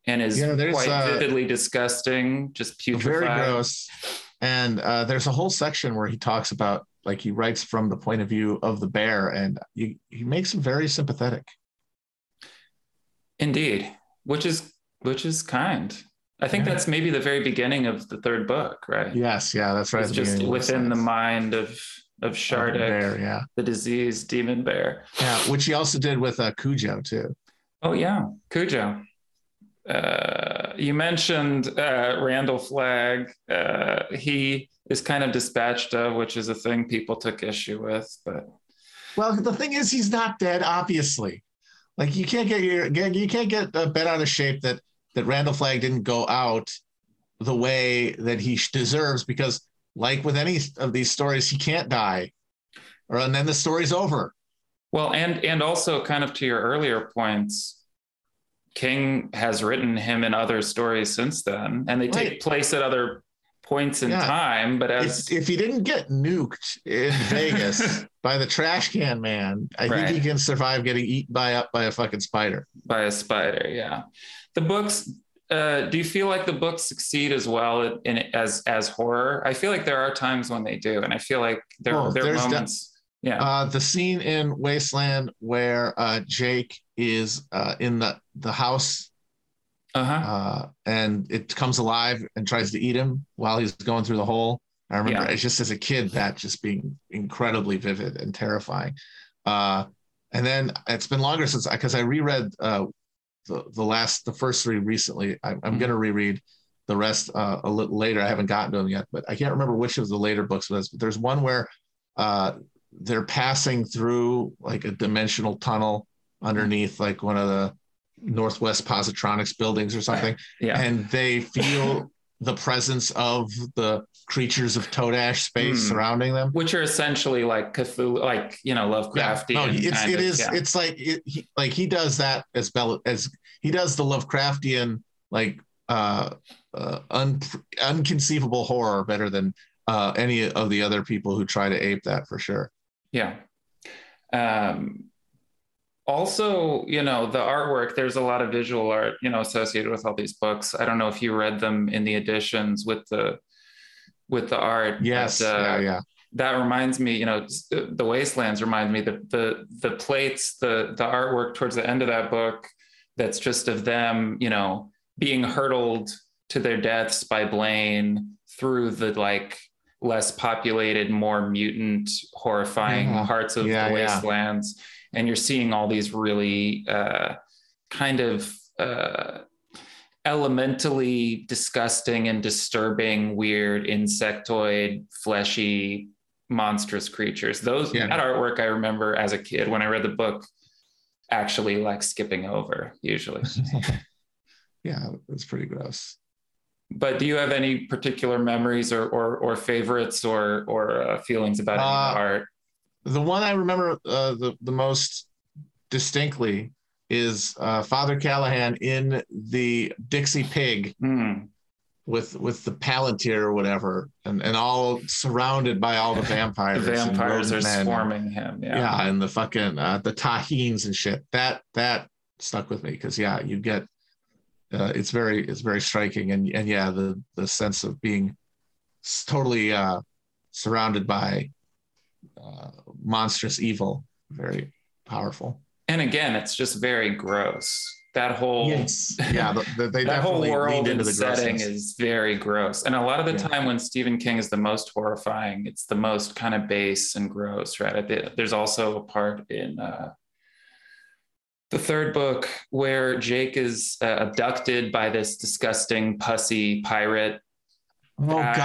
and is Yeah, there's, quite uh, vividly disgusting just Very gross. And uh, there's a whole section where he talks about like he writes from the point of view of the bear, and you, he makes him very sympathetic. Indeed, which is which is kind. I think Yeah. that's maybe the very beginning of the third book, right? Yes, yeah, that's right. It's just within the mind of of Shardik, bear, yeah. the diseased demon bear. Yeah, which he also did with uh, Cujo too. Oh yeah, Cujo. Uh, you mentioned uh, Randall Flagg. Uh, he is kind of dispatched of, which is a thing people took issue with. But Well, the thing is, he's not dead. Obviously, like you can't get your you can't get a bent out of shape that that Randall Flagg didn't go out the way that he deserves because like with any of these stories he can't die or and then the story's over well and and also kind of to your earlier points king has written him in other stories since then and they take right. place at other points in yeah. time but as if, if, he didn't get nuked in vegas by the trash can man i right. think he can survive getting eaten by up by a fucking spider by a spider yeah the books uh, do you feel like the books succeed as well in as as horror? I feel like there are times when they do, and I feel like there well, there are moments. De- yeah, uh, the scene in Wasteland where uh, Jake is uh, in the the house, uh-huh. uh, and it comes alive and tries to eat him while he's going through the hole. I remember yeah. it's just as a kid that just being incredibly vivid and terrifying. Uh, and then it's been longer since I because I, I reread uh, the, the last the first three recently. I, am mm-hmm. going to reread the rest uh, a little later. I haven't gotten to them yet, but I can't remember which of the later books was. But there's one where uh, they're passing through like a dimensional tunnel underneath like one of the Northwest Positronics buildings or something, yeah. and they feel the presence of the creatures of Todash space mm. surrounding them, which are essentially like Cthulhu, like you know Lovecraftian. Yeah, no, it's it of, is, yeah. it's like it, he, like he does that as Bell as he does the Lovecraftian like uh, uh un, unconceivable horror better than uh, any of the other people who try to ape that for sure. Yeah. Um, also, you know, the artwork, there's a lot of visual art, you know, associated with all these books. I don't know if you read them in the editions with the with the art. Yes. But, uh, yeah, yeah. That reminds me, you know, the Wastelands remind me that the the plates, the the artwork towards the end of that book, that's just of them, you know, being hurtled to their deaths by Blaine through the like less populated, more mutant, horrifying mm-hmm. parts of yeah, the wastelands, yeah. And you're seeing all these really uh, kind of uh, elementally disgusting and disturbing, weird insectoid, fleshy, monstrous creatures. Those yeah. that artwork I remember as a kid when I read the book, actually like skipping over usually. yeah, it's pretty gross. But do you have any particular memories or or, or favorites or or uh, feelings about uh, art? The one I remember uh, the the most distinctly is uh, Father Callahan in the Dixie Pig mm. with with the Palantir or whatever, and, and all surrounded by all the vampires. the vampires are men. swarming him. Yeah, yeah, and the fucking uh, the taheens and shit. That that stuck with me because yeah, you get uh, it's very it's very striking and and yeah, the the sense of being totally uh, surrounded by uh, monstrous evil, very powerful and again, it's just very gross. That whole yes, yeah, the, the, they that whole world and setting is very gross. And a lot of the yeah. time, when Stephen King is the most horrifying, it's the most kind of base and gross. Right? There's also a part in uh, the third book where Jake is uh, abducted by this disgusting pussy pirate. Oh guy.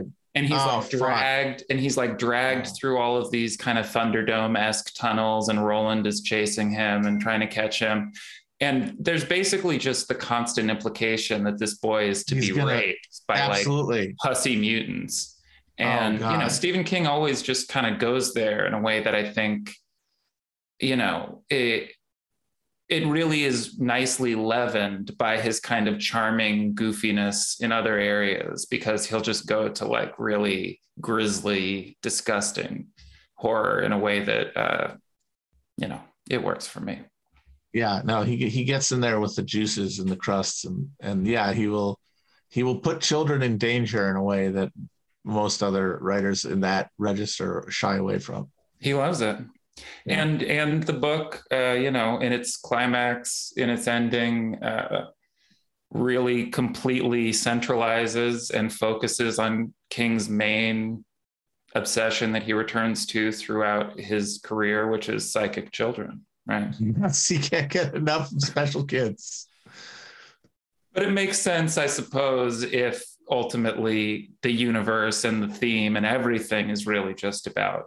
God! And he's oh, like dragged and he's like dragged through all of these kind of thunderdome-esque tunnels and roland is chasing him and trying to catch him. And there's basically just the constant implication that this boy is to he's be gonna, raped by absolutely. like pussy mutants. Oh, and oh, you know stephen king always just kind of goes there in a way that i think you know it it really is nicely leavened by his kind of charming goofiness in other areas because he'll just go to like really grisly, disgusting horror in a way that uh, you know it works for me. Yeah, no, he he gets in there with the juices and the crusts and and yeah, he will he will put children in danger in a way that most other writers in that register shy away from. He loves it yeah. and and the book uh, you know in its climax in its ending uh, really completely centralizes and focuses on king's main obsession that he returns to throughout his career which is psychic children right yes he can't get enough special kids but it makes sense i suppose if ultimately the universe and the theme and everything is really just about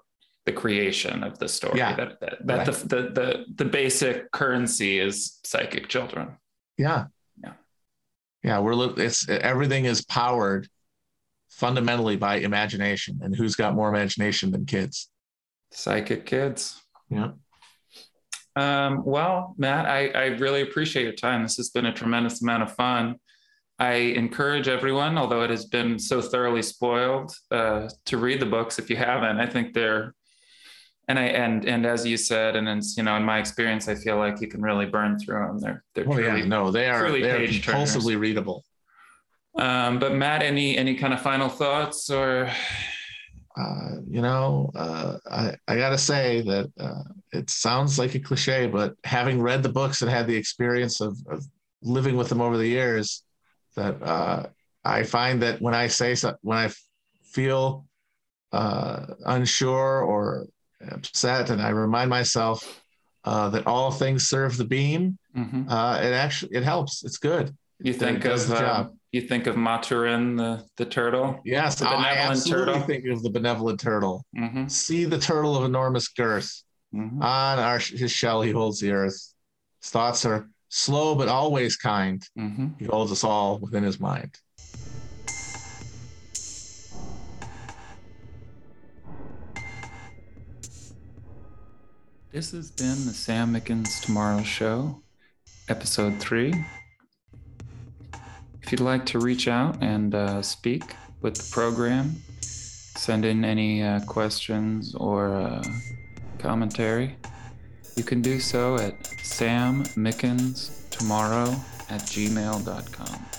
the creation of the story. Yeah. That that, that right. the, the the the basic currency is psychic children. Yeah. Yeah. yeah, we're it's everything is powered fundamentally by imagination, and who's got more imagination than kids? Psychic kids. Yeah. Um, well, Matt, I, I really appreciate your time. This has been a tremendous amount of fun. I encourage everyone, although it has been so thoroughly spoiled, uh, to read the books if you haven't. I think they're, and I and and as you said, and it's you know, in my experience, I feel like you can really burn through them. They're they're Oh truly, yeah, no, they are truly they are compulsively readable. Um, but Matt, any any kind of final thoughts or? Uh, you know, uh, I I gotta say that uh, it sounds like a cliche, but having read the books and had the experience of, of living with them over the years, that uh, I find that when I say so, when I feel uh, unsure or upset, and I remind myself uh, that all things serve the beam, Mhm. uh, it actually it helps. It's good. You It think does of the uh, job. you think of Maturin, the the turtle. Yes, The I benevolent absolutely turtle. think of the benevolent turtle. hmm See the turtle of enormous girth. hmm On our, his shell, he holds the earth. His thoughts are slow but always kind. hmm He holds us all within his mind. This has been the Sam Mickens Tomorrow Show, episode three. If you'd like to reach out and uh, speak with the program, send in any uh, questions or uh, commentary, you can do so at sammickenstomorrow at gmail.com.